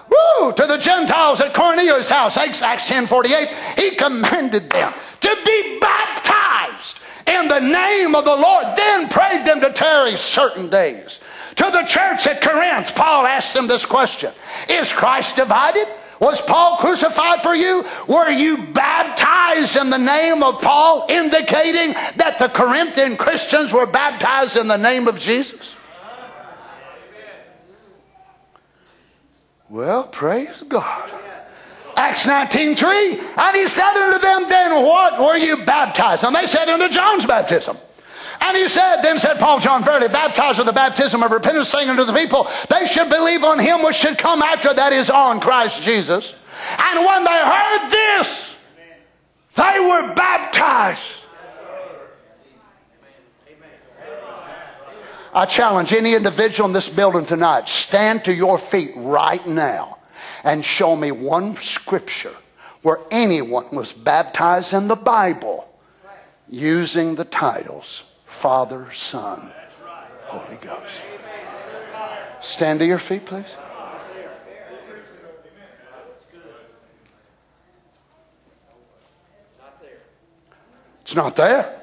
Woo! To the Gentiles at Cornelius' house, Acts, Acts 10 48, he commanded them to be baptized in the name of the Lord, then prayed them to tarry certain days. To the church at Corinth, Paul asked them this question Is Christ divided? Was Paul crucified for you? Were you baptized in the name of Paul, indicating that the Corinthian Christians were baptized in the name of Jesus? Well, praise God. Acts 19 3. And he said unto them, Then what were you baptized? And they said, Unto John's baptism. And he said, Then said Paul, John, verily baptized with the baptism of repentance, saying unto the people, They should believe on him which should come after, that is, on Christ Jesus. And when they heard this, they were baptized. I challenge any individual in this building tonight stand to your feet right now and show me one scripture where anyone was baptized in the Bible using the titles Father, Son, Holy Ghost. Stand to your feet, please. It's not there.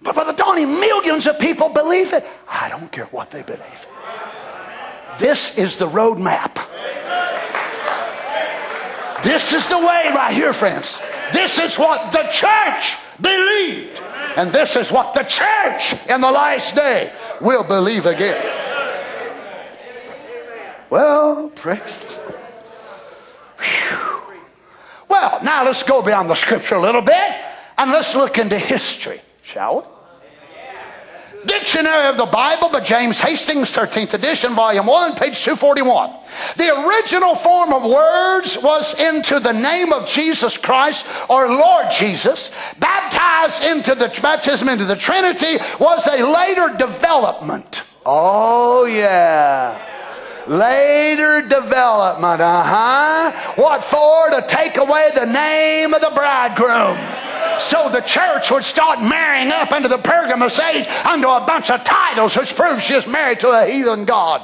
But Brother Donnie, millions of people believe it. I don't care what they believe. This is the road map. This is the way right here, friends. This is what the church believed. And this is what the church in the last day will believe again. Well, praise Well, now let's go beyond the scripture a little bit and let's look into history, shall we? Dictionary of the Bible by James Hastings, 13th edition, volume 1, page 241. The original form of words was into the name of Jesus Christ or Lord Jesus. Baptized into the baptism into the Trinity was a later development. Oh, yeah. Later development, uh huh. What for? To take away the name of the bridegroom so the church would start marrying up into the Pergamus age under a bunch of titles, which proves she's married to a heathen God.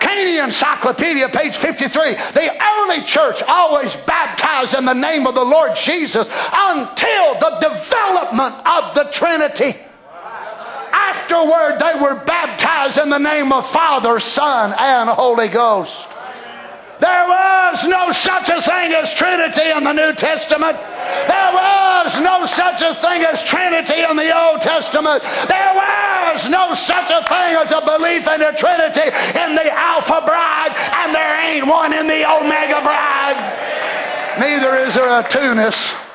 Canney Encyclopedia, page 53. The early church always baptized in the name of the Lord Jesus until the development of the Trinity. Afterward, they were baptized in the name of Father, Son, and Holy Ghost. There was no such a thing as Trinity in the New Testament. There was no such a thing as Trinity in the Old Testament. There was no such a thing as a belief in the Trinity in the Alpha bride, and there ain't one in the Omega bride. Neither is there a two-ness.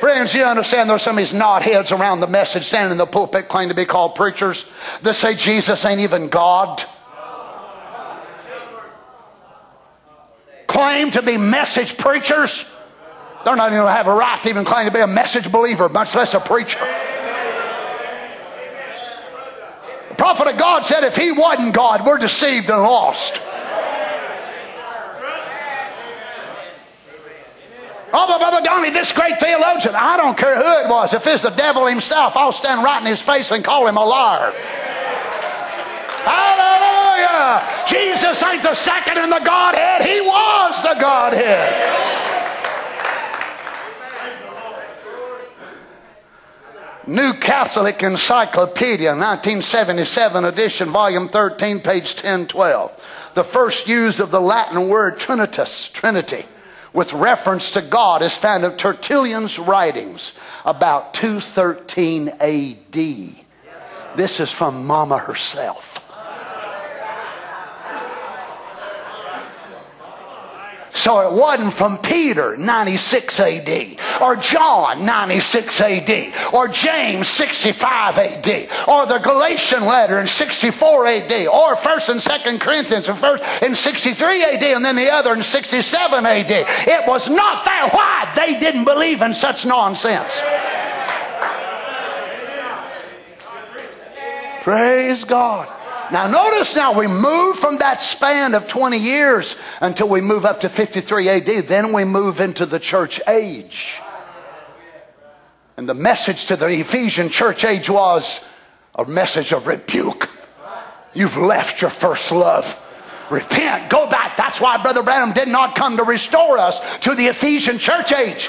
Friends, you understand there's some of these knotheads around the message standing in the pulpit claim to be called preachers that say Jesus ain't even God. Claim to be message preachers. They're not even have a right to even claim to be a message believer, much less a preacher. The prophet of God said if he wasn't God, we're deceived and lost. Oh, but Brother Donnie, this great theologian, I don't care who it was. If it's the devil himself, I'll stand right in his face and call him a liar. Hallelujah! Jesus ain't the second in the Godhead, he was the Godhead. New Catholic Encyclopedia, 1977 edition, volume 13, page 1012. The first use of the Latin word Trinitas, Trinity with reference to God is found in Tertullian's writings about 213 AD. This is from Mama herself. So it wasn't from Peter, 96 AD, or John, 96 AD, or James, 65 AD, or the Galatian letter in 64 AD, or 1st and 2nd Corinthians in, first, in 63 AD, and then the other in 67 AD. It was not there. Why? They didn't believe in such nonsense. Praise God. Now, notice now we move from that span of 20 years until we move up to 53 AD. Then we move into the church age. And the message to the Ephesian church age was a message of rebuke. You've left your first love. Repent, go back. That's why Brother Branham did not come to restore us to the Ephesian church age.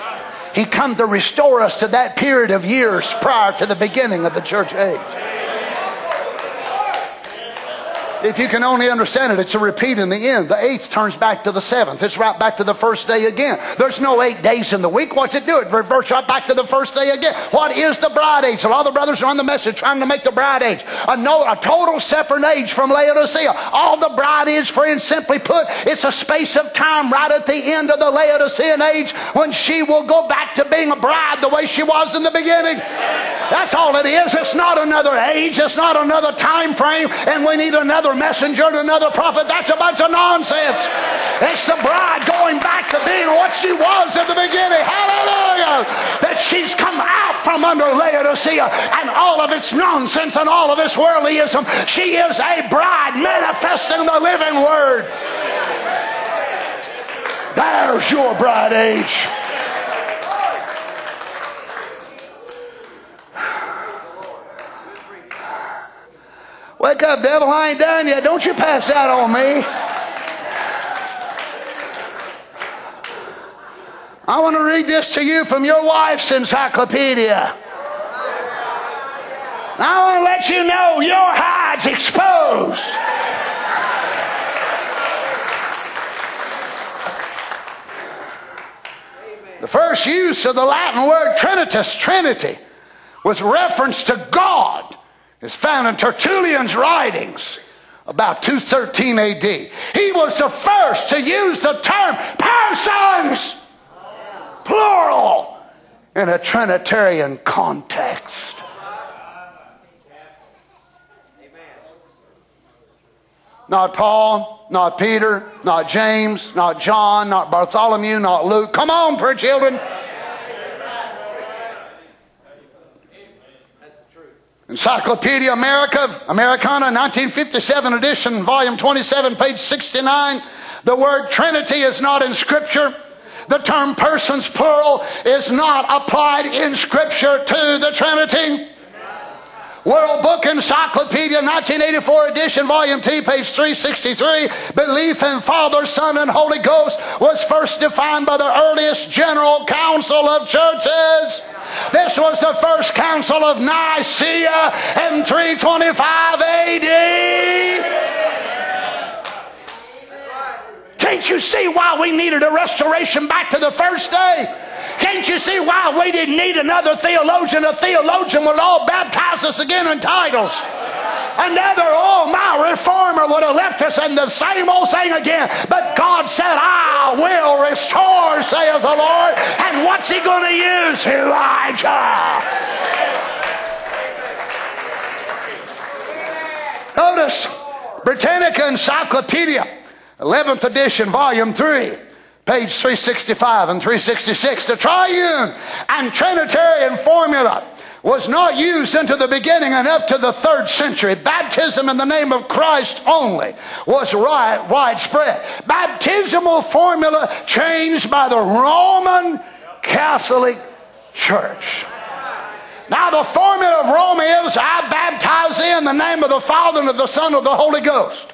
He come to restore us to that period of years prior to the beginning of the church age. If you can only understand it, it's a repeat in the end. The eighth turns back to the seventh. It's right back to the first day again. There's no eight days in the week. What's it do? It reverts right back to the first day again. What is the bride age? A lot of the brothers are on the message trying to make the bride age a, no, a total separate age from Laodicea. All the bride is, friends, simply put, it's a space of time right at the end of the Laodicean age when she will go back to being a bride the way she was in the beginning. That's all it is. It's not another age. It's not another time frame. And we need another another messenger and another prophet. That's a bunch of nonsense. It's the bride going back to being what she was at the beginning. Hallelujah. That she's come out from under Laodicea and all of its nonsense and all of its worldlyism. She is a bride manifesting the living word. There's your bride age. Wake up, devil. I ain't done yet. Don't you pass out on me. I want to read this to you from your wife's encyclopedia. I want to let you know your hide's exposed. The first use of the Latin word Trinitas, Trinity, was reference to God is found in Tertullian's writings about 213 AD. He was the first to use the term persons, plural, in a Trinitarian context. Not Paul, not Peter, not James, not John, not Bartholomew, not Luke. Come on, poor children. Encyclopedia America, Americana, 1957 edition, volume 27, page 69. The word Trinity is not in Scripture. The term persons, plural, is not applied in Scripture to the Trinity. World Book Encyclopedia, 1984 edition, volume 2, page 363. Belief in Father, Son, and Holy Ghost was first defined by the earliest General Council of Churches. This was the first council of Nicaea in 325 AD. Can't you see why we needed a restoration back to the first day? Can't you see why we didn't need another theologian? A theologian would all baptize us again in titles. Another, oh, my reformer would have left us in the same old thing again. But God said, I will restore, saith the Lord. And what's he going to use? Elijah. Notice Britannica Encyclopedia, 11th edition, volume 3 page 365 and 366. The triune and Trinitarian formula was not used into the beginning and up to the third century. Baptism in the name of Christ only was widespread. Baptismal formula changed by the Roman Catholic Church. Now, the formula of Rome is I baptize in the name of the Father and of the Son and of the Holy Ghost.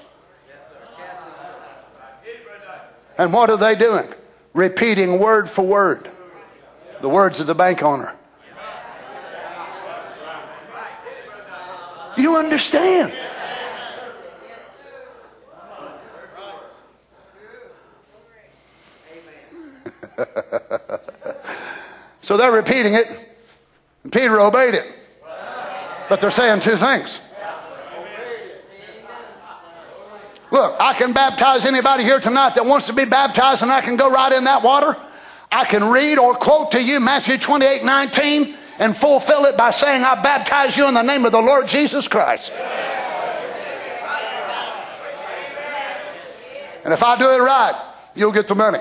And what are they doing? Repeating word for word the words of the bank owner. You understand? (laughs) so they're repeating it, and Peter obeyed it. But they're saying two things. Look, I can baptize anybody here tonight that wants to be baptized, and I can go right in that water. I can read or quote to you Matthew 28 19 and fulfill it by saying, I baptize you in the name of the Lord Jesus Christ. And if I do it right, you'll get the money.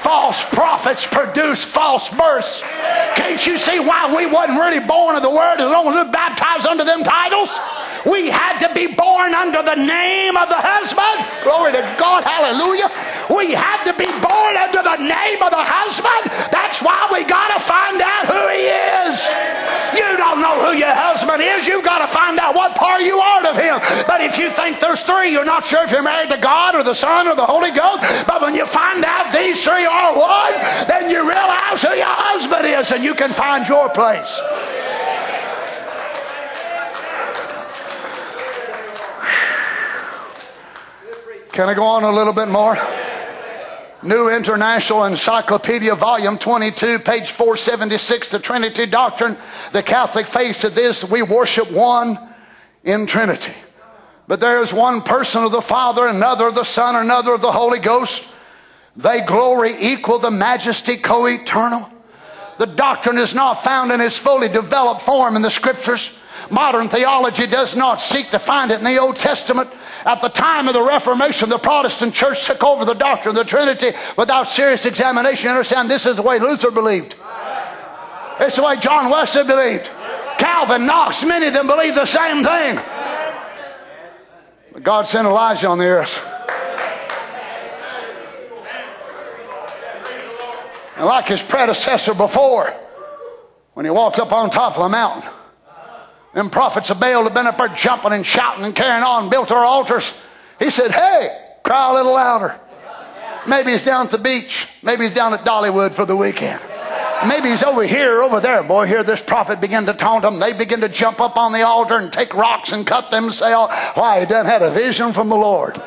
False prophets produce false births. Can't you see why we wasn't really born of the word as long as we baptized under them titles? We had to be born under the name of the husband. Glory to God. Hallelujah. We had to be born under the name of the husband. That's why we got to find out who he is. You don't know who your husband is. You've got to find out what part you are of him. But if you think there's three, you're not sure if you're married to God or the Son or the Holy Ghost. But when you find out these three are one, then you realize who your husband is and you can find your place. Can I go on a little bit more? New International Encyclopedia, Volume 22, page 476, the Trinity Doctrine. The Catholic faith said this we worship one in Trinity. But there is one person of the Father, another of the Son, another of the Holy Ghost. They glory equal the majesty co eternal. The doctrine is not found in its fully developed form in the scriptures. Modern theology does not seek to find it in the Old Testament. At the time of the Reformation, the Protestant church took over the doctrine of the Trinity without serious examination. You understand, this is the way Luther believed. It's the way John Wesley believed. Calvin, Knox, many of them believe the same thing. But God sent Elijah on the earth. And like his predecessor before, when he walked up on top of a mountain, them prophets of Baal had been up there jumping and shouting and carrying on, built our altars. He said, Hey, cry a little louder. Maybe he's down at the beach. Maybe he's down at Dollywood for the weekend. Maybe he's over here, over there. Boy, here this prophet began to taunt them. They begin to jump up on the altar and take rocks and cut themselves. Why, he done had a vision from the Lord.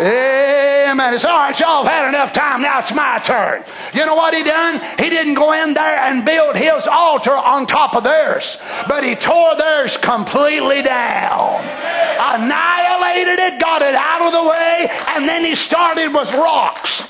Amen. It's all right, y'all have had enough time. Now it's my turn. You know what he done? He didn't go in there and build his altar on top of theirs, but he tore theirs completely down, annihilated it, got it out of the way, and then he started with rocks.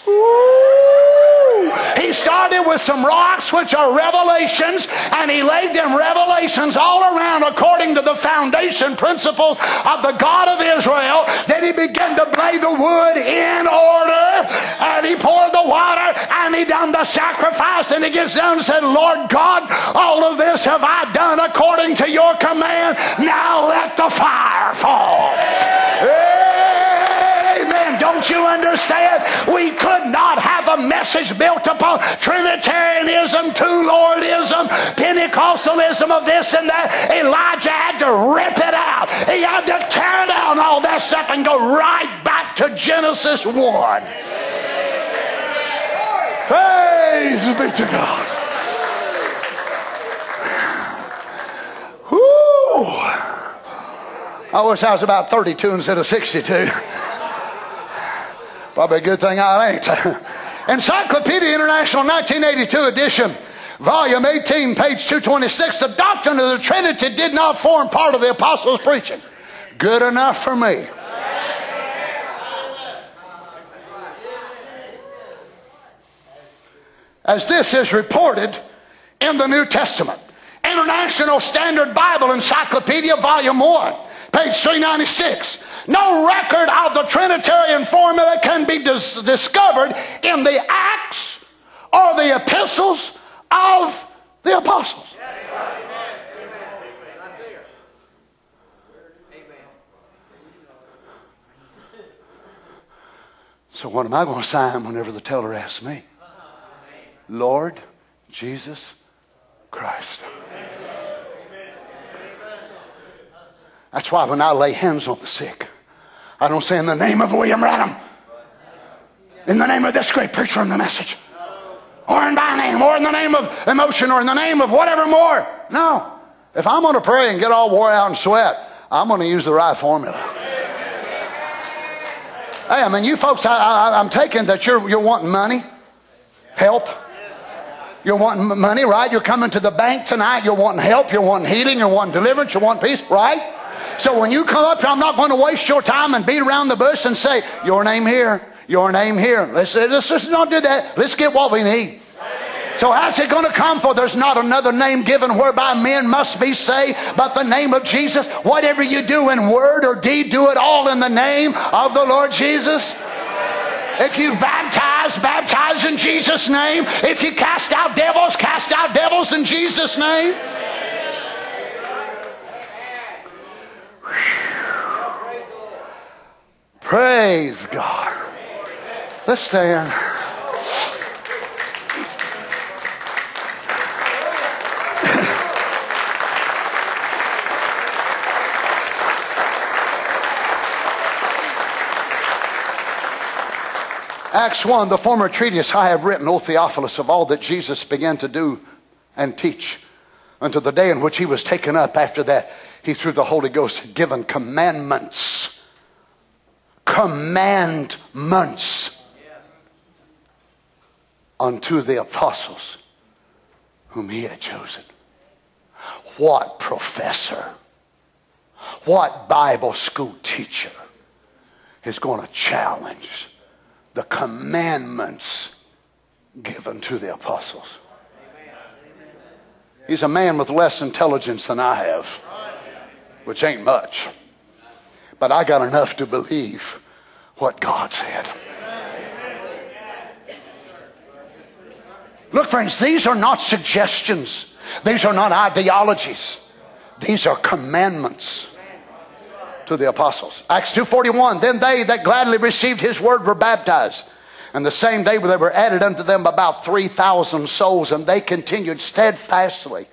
He started with some rocks, which are revelations, and he laid them revelations all around according to the foundation principles of the God of Israel. Then he began to lay the wood in order, and he poured the water, and he done the sacrifice, and he gets down and said, Lord God, all of this have I done according to your command. Now let the fire fall. Message built upon Trinitarianism, two Lordism, Pentecostalism of this and that. Elijah had to rip it out. He had to tear down all that stuff and go right back to Genesis 1. Praise be to God. Whew. I wish I was about 32 instead of 62. Probably a good thing I ain't. (laughs) Encyclopedia International 1982 edition, volume 18, page 226. The doctrine of the Trinity did not form part of the apostles' preaching. Good enough for me. As this is reported in the New Testament. International Standard Bible Encyclopedia, Volume 1, page 396. No record of the Trinitarian formula can be dis- discovered in the Acts or the epistles of the apostles. So, what am I going to sign whenever the teller asks me? Lord Jesus Christ. That's why when I lay hands on the sick, I don't say in the name of William Branham, in the name of this great preacher in the message, or in my name, or in the name of emotion, or in the name of whatever more. No. If I'm going to pray and get all wore out and sweat, I'm going to use the right formula. Hey, I mean, you folks, I, am taking that you're, you're wanting money, help. You're wanting money, right? You're coming to the bank tonight. You're wanting help. You're wanting healing. You're wanting deliverance. You want peace, right? So when you come up here, I'm not going to waste your time and beat around the bush and say, Your name here, your name here. Let's, let's just not do that. Let's get what we need. So how's it going to come? For there's not another name given whereby men must be saved but the name of Jesus. Whatever you do in word or deed, do it all in the name of the Lord Jesus. If you baptize, baptize in Jesus' name. If you cast out devils, cast out devils in Jesus' name. Praise God. Let's stand. Acts 1, the former treatise I have written, O Theophilus, of all that Jesus began to do and teach until the day in which he was taken up. After that, he, through the Holy Ghost, had given commandments commandments unto the apostles whom he had chosen. What professor, what Bible school teacher is going to challenge the commandments given to the apostles? He's a man with less intelligence than I have, which ain't much. But I got enough to believe what God said. Look, friends, these are not suggestions. These are not ideologies. These are commandments to the apostles. Acts 2.41, Then they that gladly received his word were baptized. And the same day there were added unto them about 3,000 souls, and they continued steadfastly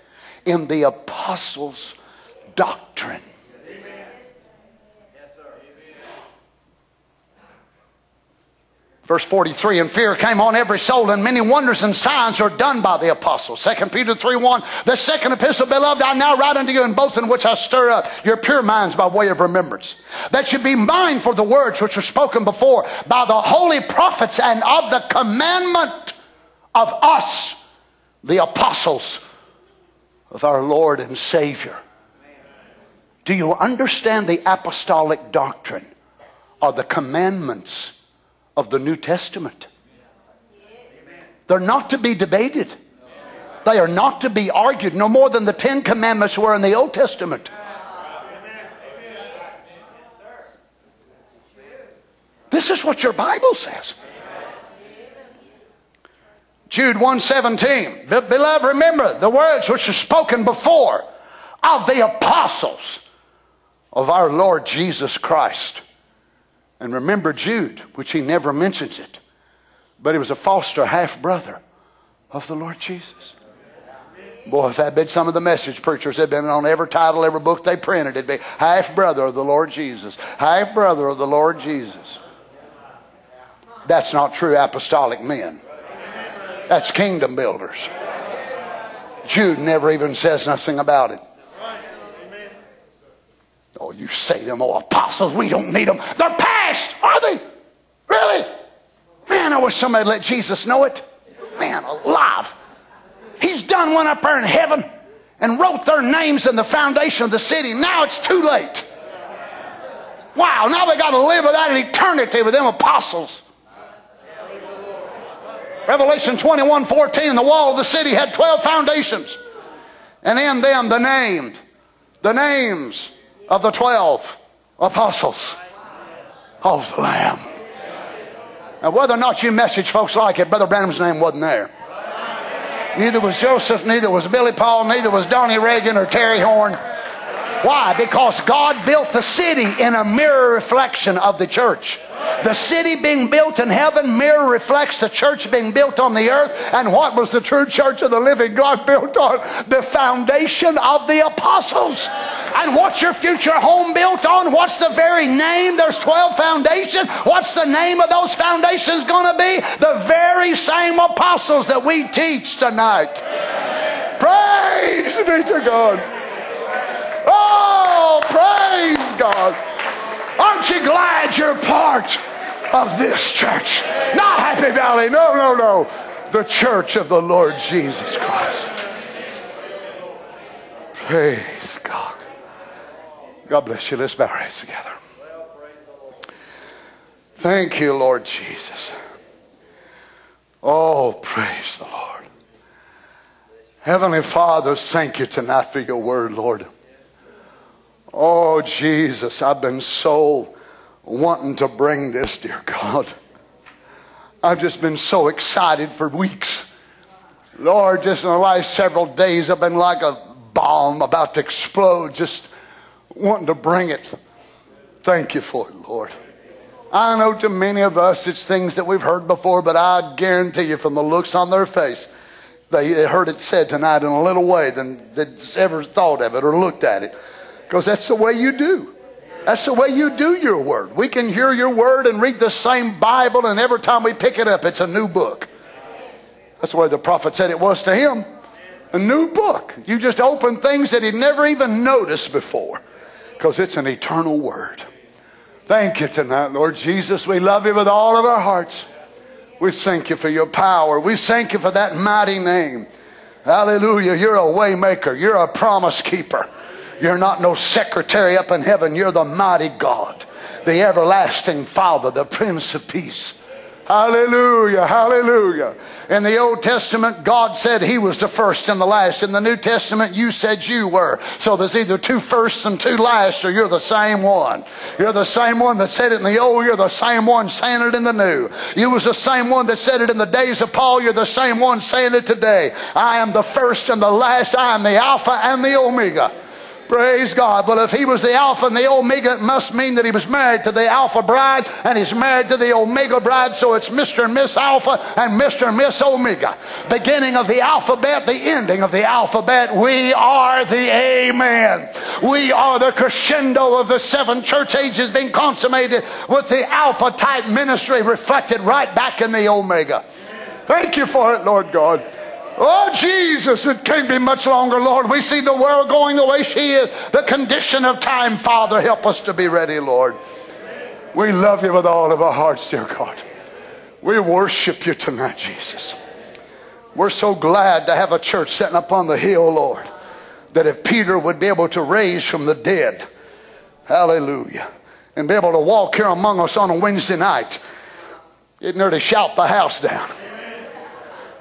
in the apostles' doctrine. Verse 43, and fear came on every soul, and many wonders and signs are done by the apostles. 2 Peter 3 1, the second epistle, beloved, I now write unto you in both in which I stir up your pure minds by way of remembrance. That you be mindful of the words which were spoken before by the holy prophets and of the commandment of us, the apostles of our Lord and Savior. Do you understand the apostolic doctrine or the commandments? of the New Testament. They're not to be debated. They are not to be argued, no more than the Ten Commandments were in the Old Testament. This is what your Bible says. Jude 117. Beloved, remember the words which are spoken before of the apostles of our Lord Jesus Christ and remember Jude, which he never mentions it, but he was a foster half brother of the Lord Jesus. Boy, if that had been some of the message preachers had been on every title, every book they printed, it'd be half brother of the Lord Jesus, half brother of the Lord Jesus. That's not true apostolic men. That's kingdom builders. Jude never even says nothing about it. Oh, you say them, oh, apostles, we don't need them. They're past, are they? Really? Man, I wish somebody let Jesus know it. Man alive. He's done one up there in heaven and wrote their names in the foundation of the city. Now it's too late. Wow, now they got to live without an eternity with them apostles. Revelation 21 14, the wall of the city had 12 foundations. And in them the named, the names of the 12 apostles of the Lamb. Now, whether or not you message folks like it, Brother Branham's name wasn't there. Neither was Joseph, neither was Billy Paul, neither was Donnie Reagan or Terry Horn. Why? Because God built the city in a mirror reflection of the church. The city being built in heaven mirror reflects the church being built on the earth. And what was the true church of the living God built on? The foundation of the apostles. And what's your future home built on? What's the very name? There's 12 foundations. What's the name of those foundations going to be? The very same apostles that we teach tonight. Praise be to God. Oh, praise God. Aren't you glad you're part of this church? Not Happy Valley. No, no, no. The church of the Lord Jesus Christ. Praise God. God bless you. Let's bow our heads together. Thank you, Lord Jesus. Oh, praise the Lord. Heavenly Father, thank you tonight for your word, Lord. Oh, Jesus, I've been so wanting to bring this, dear God. I've just been so excited for weeks. Lord, just in the last several days, I've been like a bomb about to explode, just wanting to bring it. Thank you for it, Lord. I know to many of us it's things that we've heard before, but I guarantee you from the looks on their face, they heard it said tonight in a little way than they'd ever thought of it or looked at it. Because that's the way you do. That's the way you do your word. We can hear your word and read the same Bible, and every time we pick it up, it's a new book. That's the way the prophet said it was to him. A new book. You just open things that he'd never even noticed before because it's an eternal word. Thank you tonight, Lord Jesus. We love you with all of our hearts. We thank you for your power. We thank you for that mighty name. Hallelujah. You're a waymaker. You're a promise keeper. You're not no secretary up in heaven. You're the mighty God, the everlasting Father, the Prince of Peace. Hallelujah, hallelujah. In the Old Testament, God said He was the first and the last. In the New Testament, you said you were. So there's either two firsts and two lasts, or you're the same one. You're the same one that said it in the old, you're the same one saying it in the new. You was the same one that said it in the days of Paul, you're the same one saying it today. I am the first and the last, I am the Alpha and the Omega. Praise God. Well, if he was the Alpha and the Omega, it must mean that he was married to the Alpha bride and he's married to the Omega bride. So it's Mr. and Miss Alpha and Mr. and Miss Omega. Beginning of the alphabet, the ending of the alphabet. We are the Amen. We are the crescendo of the seven church ages being consummated with the Alpha type ministry reflected right back in the Omega. Thank you for it, Lord God. Oh, Jesus, it can't be much longer, Lord. We see the world going the way she is. The condition of time, Father, help us to be ready, Lord. We love you with all of our hearts, dear God. We worship you tonight, Jesus. We're so glad to have a church sitting up on the hill, Lord, that if Peter would be able to raise from the dead, hallelujah, and be able to walk here among us on a Wednesday night, he'd nearly shout the house down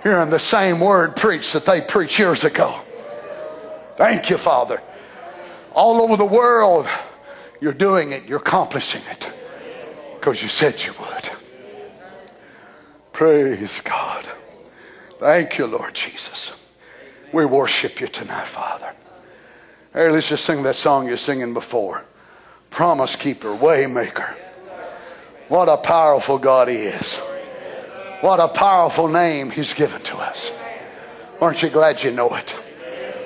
hearing the same word preached that they preached years ago. Thank you, Father. All over the world, you're doing it, you're accomplishing it because you said you would. Praise God. Thank you, Lord Jesus. We worship you tonight, Father. Hey, let's just sing that song you're singing before. Promise keeper, waymaker. What a powerful God he is. What a powerful name he's given to us. Aren't you glad you know it?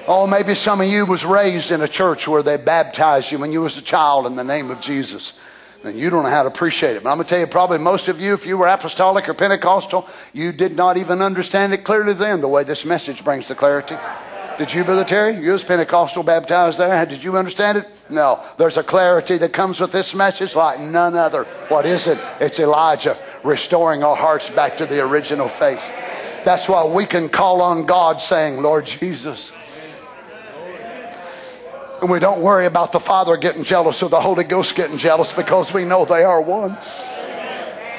Oh, maybe some of you was raised in a church where they baptized you when you was a child in the name of Jesus. And you don't know how to appreciate it. But I'm going to tell you, probably most of you, if you were apostolic or Pentecostal, you did not even understand it clearly then the way this message brings the clarity. Did you, Brother Terry? You was Pentecostal baptized there. Did you understand it? No. There's a clarity that comes with this message like none other. What is it? It's Elijah restoring our hearts back to the original faith. That's why we can call on God saying, Lord Jesus. And we don't worry about the Father getting jealous or the Holy Ghost getting jealous because we know they are one.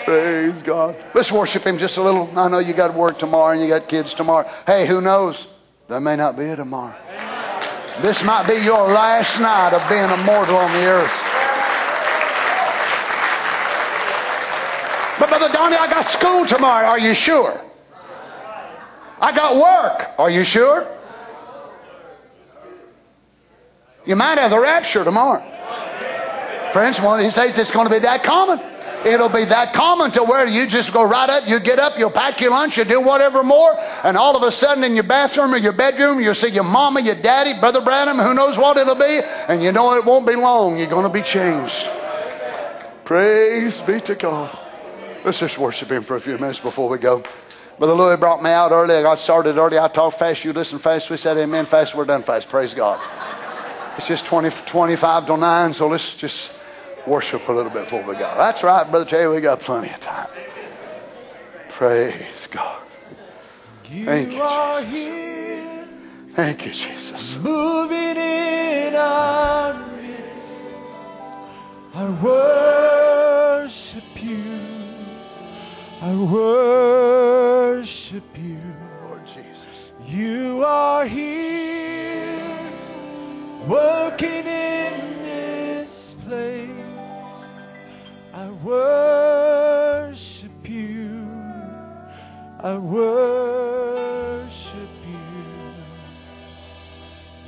Praise God. Let's worship Him just a little. I know you got work tomorrow and you got kids tomorrow. Hey, who knows? That may not be a tomorrow. This might be your last night of being a mortal on the earth. But Brother Donnie, I got school tomorrow. Are you sure? I got work. Are you sure? You might have the rapture tomorrow. Friends, one of these days it's going to be that common. It'll be that common to where you just go right up, you get up, you'll pack your lunch, you do whatever more, and all of a sudden in your bathroom or your bedroom, you'll see your mama, your daddy, Brother Branham, who knows what it'll be, and you know it won't be long. You're going to be changed. Praise be to God. Let's just worship Him for a few minutes before we go. Brother Louis brought me out early. I got started early. I talked fast. You listen fast. We said amen fast. We're done fast. Praise God. It's just 20, 25 till 9, so let's just worship a little bit before we go. That's right, Brother Terry. We got plenty of time. Praise God. Thank you, Jesus. Thank you, Jesus. Moving in our midst, I worship you. I worship you. Lord Jesus. You are here, working in this place. I worship you. I worship you.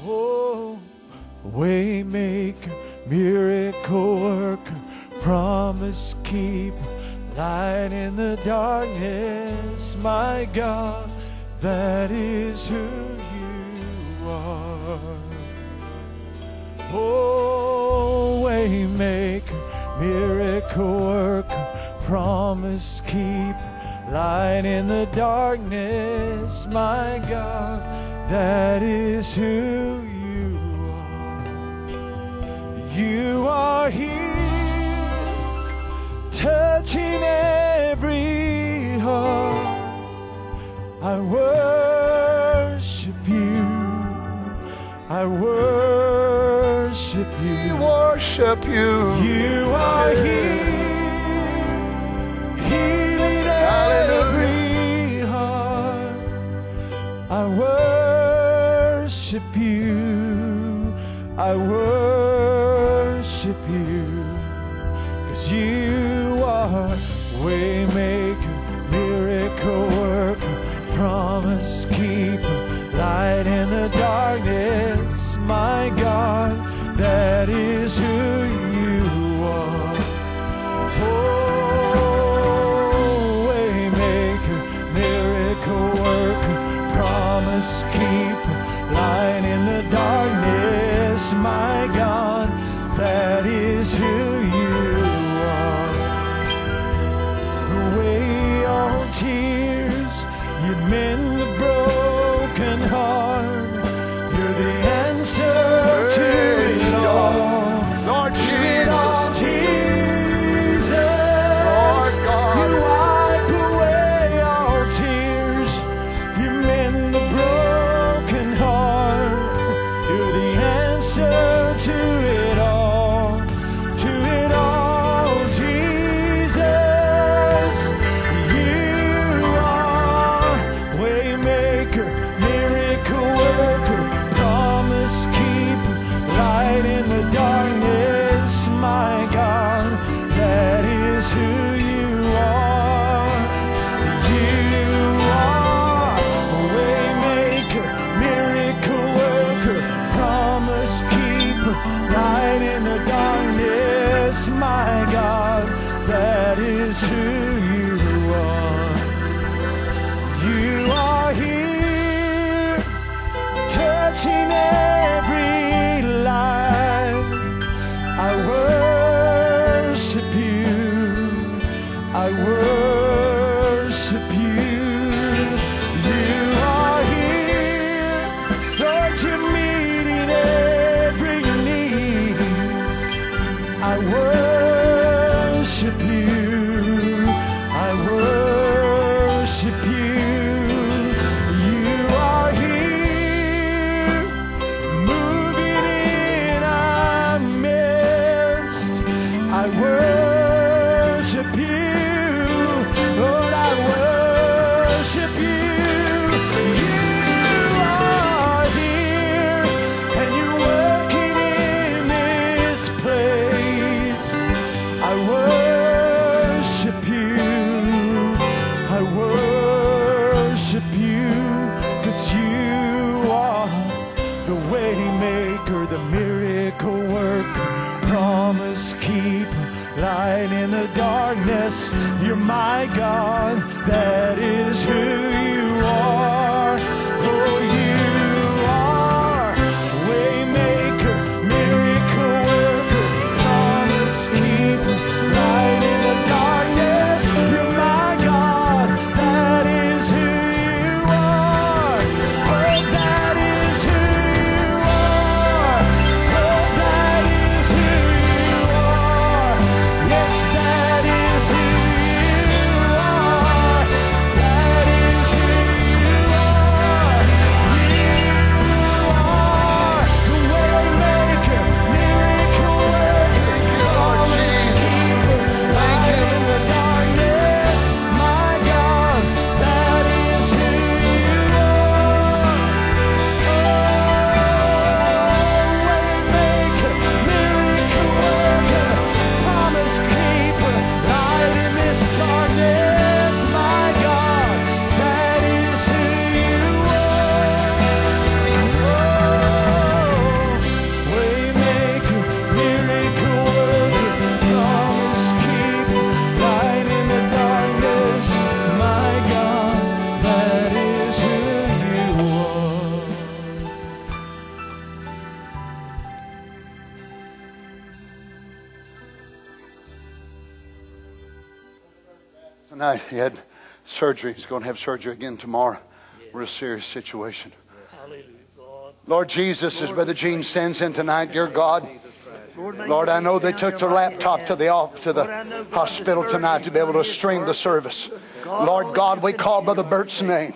Oh, waymaker, miracle worker, promise keeper, light in the darkness, my God, that is who you are. Oh, waymaker, miracle worker, promise keep, light in the darkness, my God, that is who you are. You are here, touching every heart. I worship you. I worship you. Worship you. You are here, healing every heart. I worship you. I worship you. Cause you are waymaker, surgery. He's going to have surgery again tomorrow. We're a serious situation. Lord Jesus, as Brother Gene stands in tonight, dear God, Lord, I know they took their laptop to the off to the hospital tonight to be able to stream the service. Lord God, we call Brother Bert's name.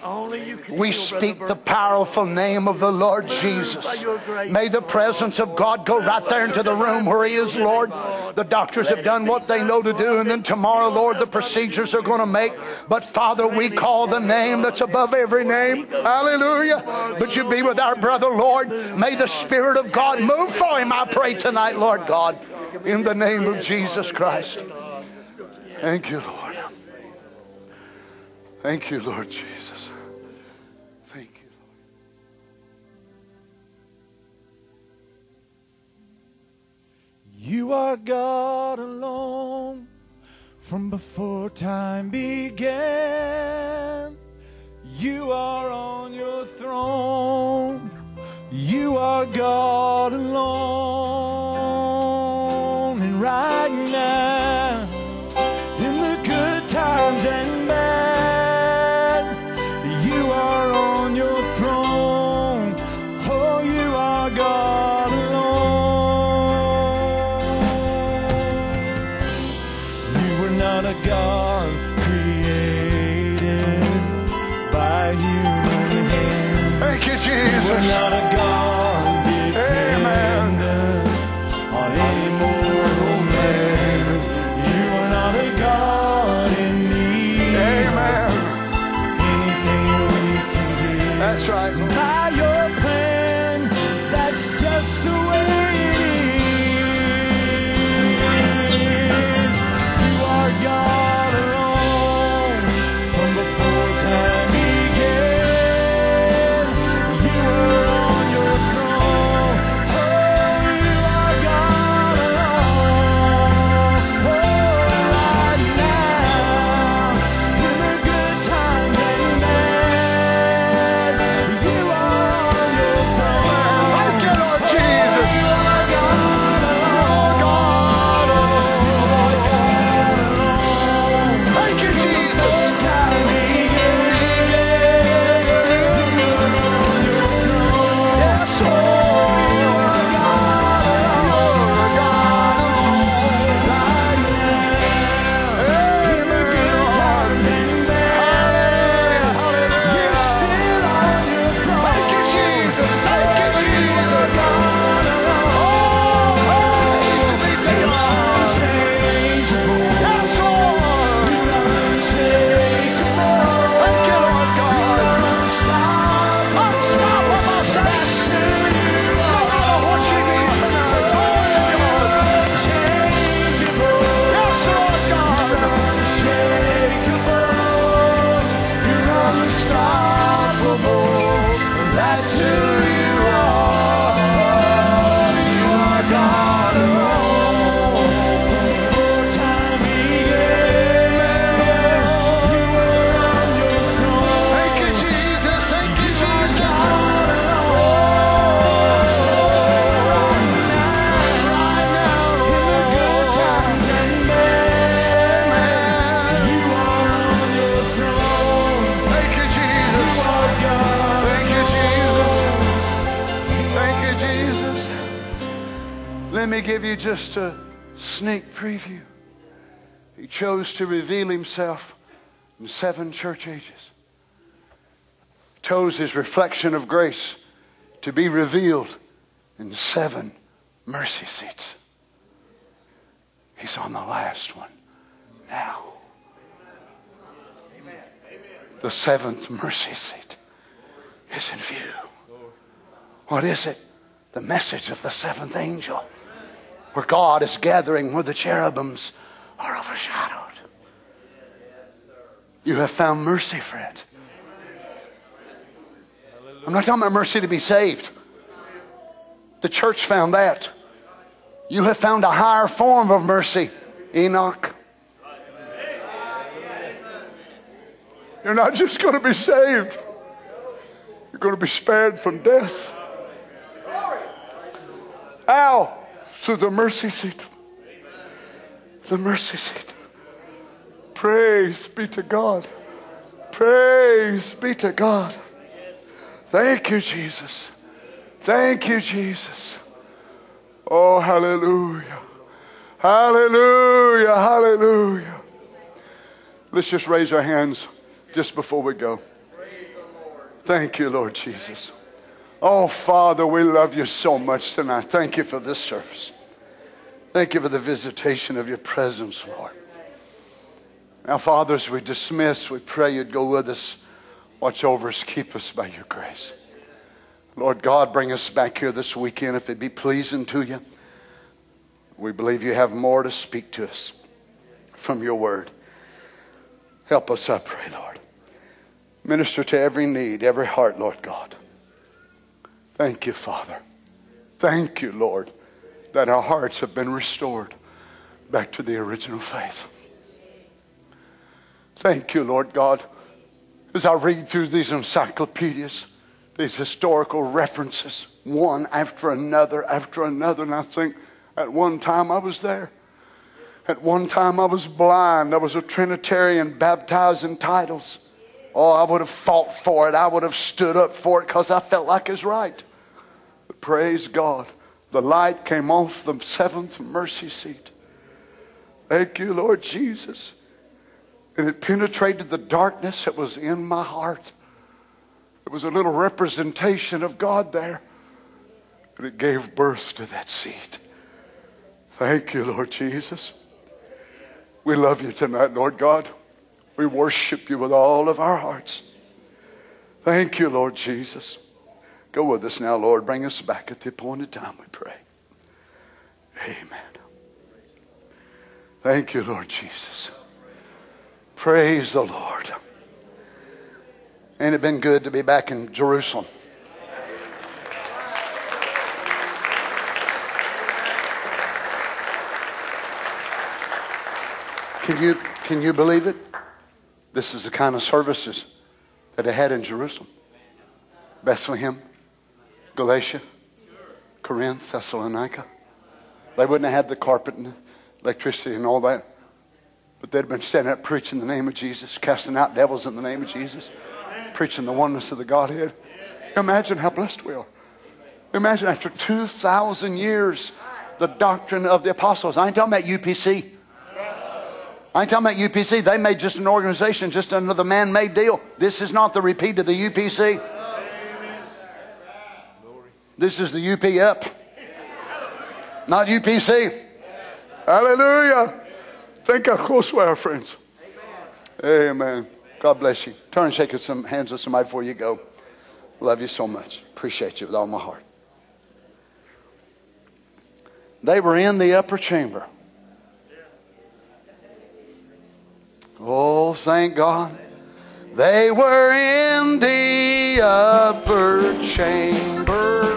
We speak the powerful name of the Lord Jesus. May the presence of God go right there into the room where He is, Lord. The doctors have done what they know to do, and then tomorrow, Lord, the procedures are going to make. But Father, we call the name that's above every name. Hallelujah. But you be with our brother, Lord. May the Spirit of God move for him, I pray tonight, Lord God, in the name of Jesus Christ. Thank you, Lord. Thank you, Lord Jesus. Thank you. Lord. You are God alone from before time began. You are on your throne. You are God alone. And right now, Jesus. Just a sneak preview. He chose to reveal himself in seven church ages. Chose his reflection of grace to be revealed in seven mercy seats. He's on the last one now. The seventh mercy seat is in view. What is it? The message of the seventh angel, where God is gathering where the cherubims are overshadowed. You have found mercy, friend. I'm not talking about mercy to be saved. The church found that. You have found a higher form of mercy, Enoch. You're not just going to be saved, you're going to be spared from death. How? Through the mercy seat. The mercy seat. Praise be to God. Praise be to God. Thank you, Jesus. Thank you, Jesus. Oh, hallelujah. Hallelujah. Hallelujah. Let's just raise our hands just before we go. Thank you, Lord Jesus. Oh, Father, we love you so much tonight. Thank you for this service. Thank you for the visitation of your presence, Lord. Now, Father, as we dismiss, we pray you'd go with us, watch over us, keep us by your grace. Lord God, bring us back here this weekend if it be pleasing to you. We believe you have more to speak to us from your word. Help us, I pray, Lord. Minister to every need, every heart, Lord God. Thank you, Father. Thank you, Lord, that our hearts have been restored back to the original faith. Thank you, Lord God. As I read through these encyclopedias, these historical references, one after another after another, and I think at one time I was there. At one time I was blind. I was a Trinitarian baptized in titles. Oh, I would have fought for it. I would have stood up for it because I felt like it's right. But praise God. The light came off the seventh mercy seat. Thank you, Lord Jesus. And it penetrated the darkness that was in my heart. It was a little representation of God there. And it gave birth to that seed. Thank you, Lord Jesus. We love you tonight, Lord God. We worship you with all of our hearts. Thank you, Lord Jesus. Go with us now, Lord. Bring us back at the appointed time, we pray. Amen. Thank you, Lord Jesus. Praise the Lord. Ain't it been good to be back in Jerusalem? Can you, can you believe it? This is the kind of services that they had in Jerusalem Bethlehem, Galatia, Corinth, Thessalonica. They wouldn't have had the carpet and electricity and all that. But they'd been standing up preaching the name of Jesus, casting out devils in the name of Jesus, preaching the oneness of the Godhead. Imagine how blessed we are. Imagine after 2,000 years, the doctrine of the apostles. I ain't talking about UPC. I ain't talking about UPC. They made just an organization, just another man made deal. This is not the repeat of the UPC. This is the UP up, not UPC. Hallelujah. Think how close we are, friends. Amen. God bless you. Turn and shake some hands with somebody before you go. Love you so much. Appreciate you with all my heart. They were in the upper chamber. Oh, thank God. They were in the upper chamber.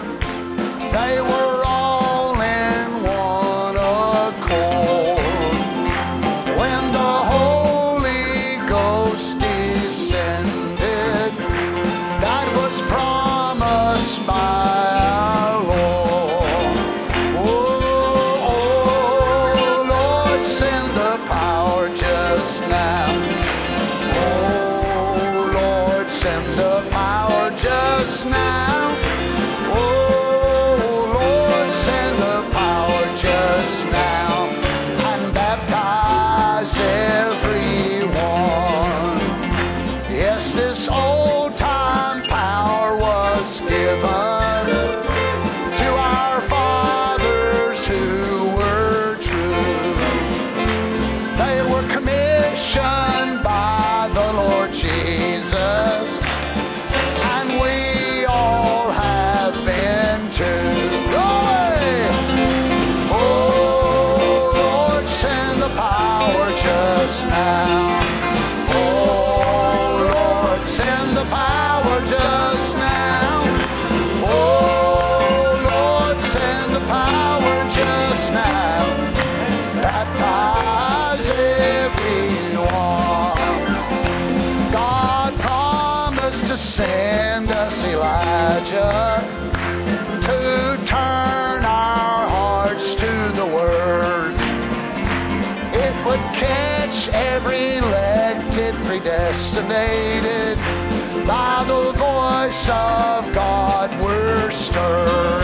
Of God, we're stirred.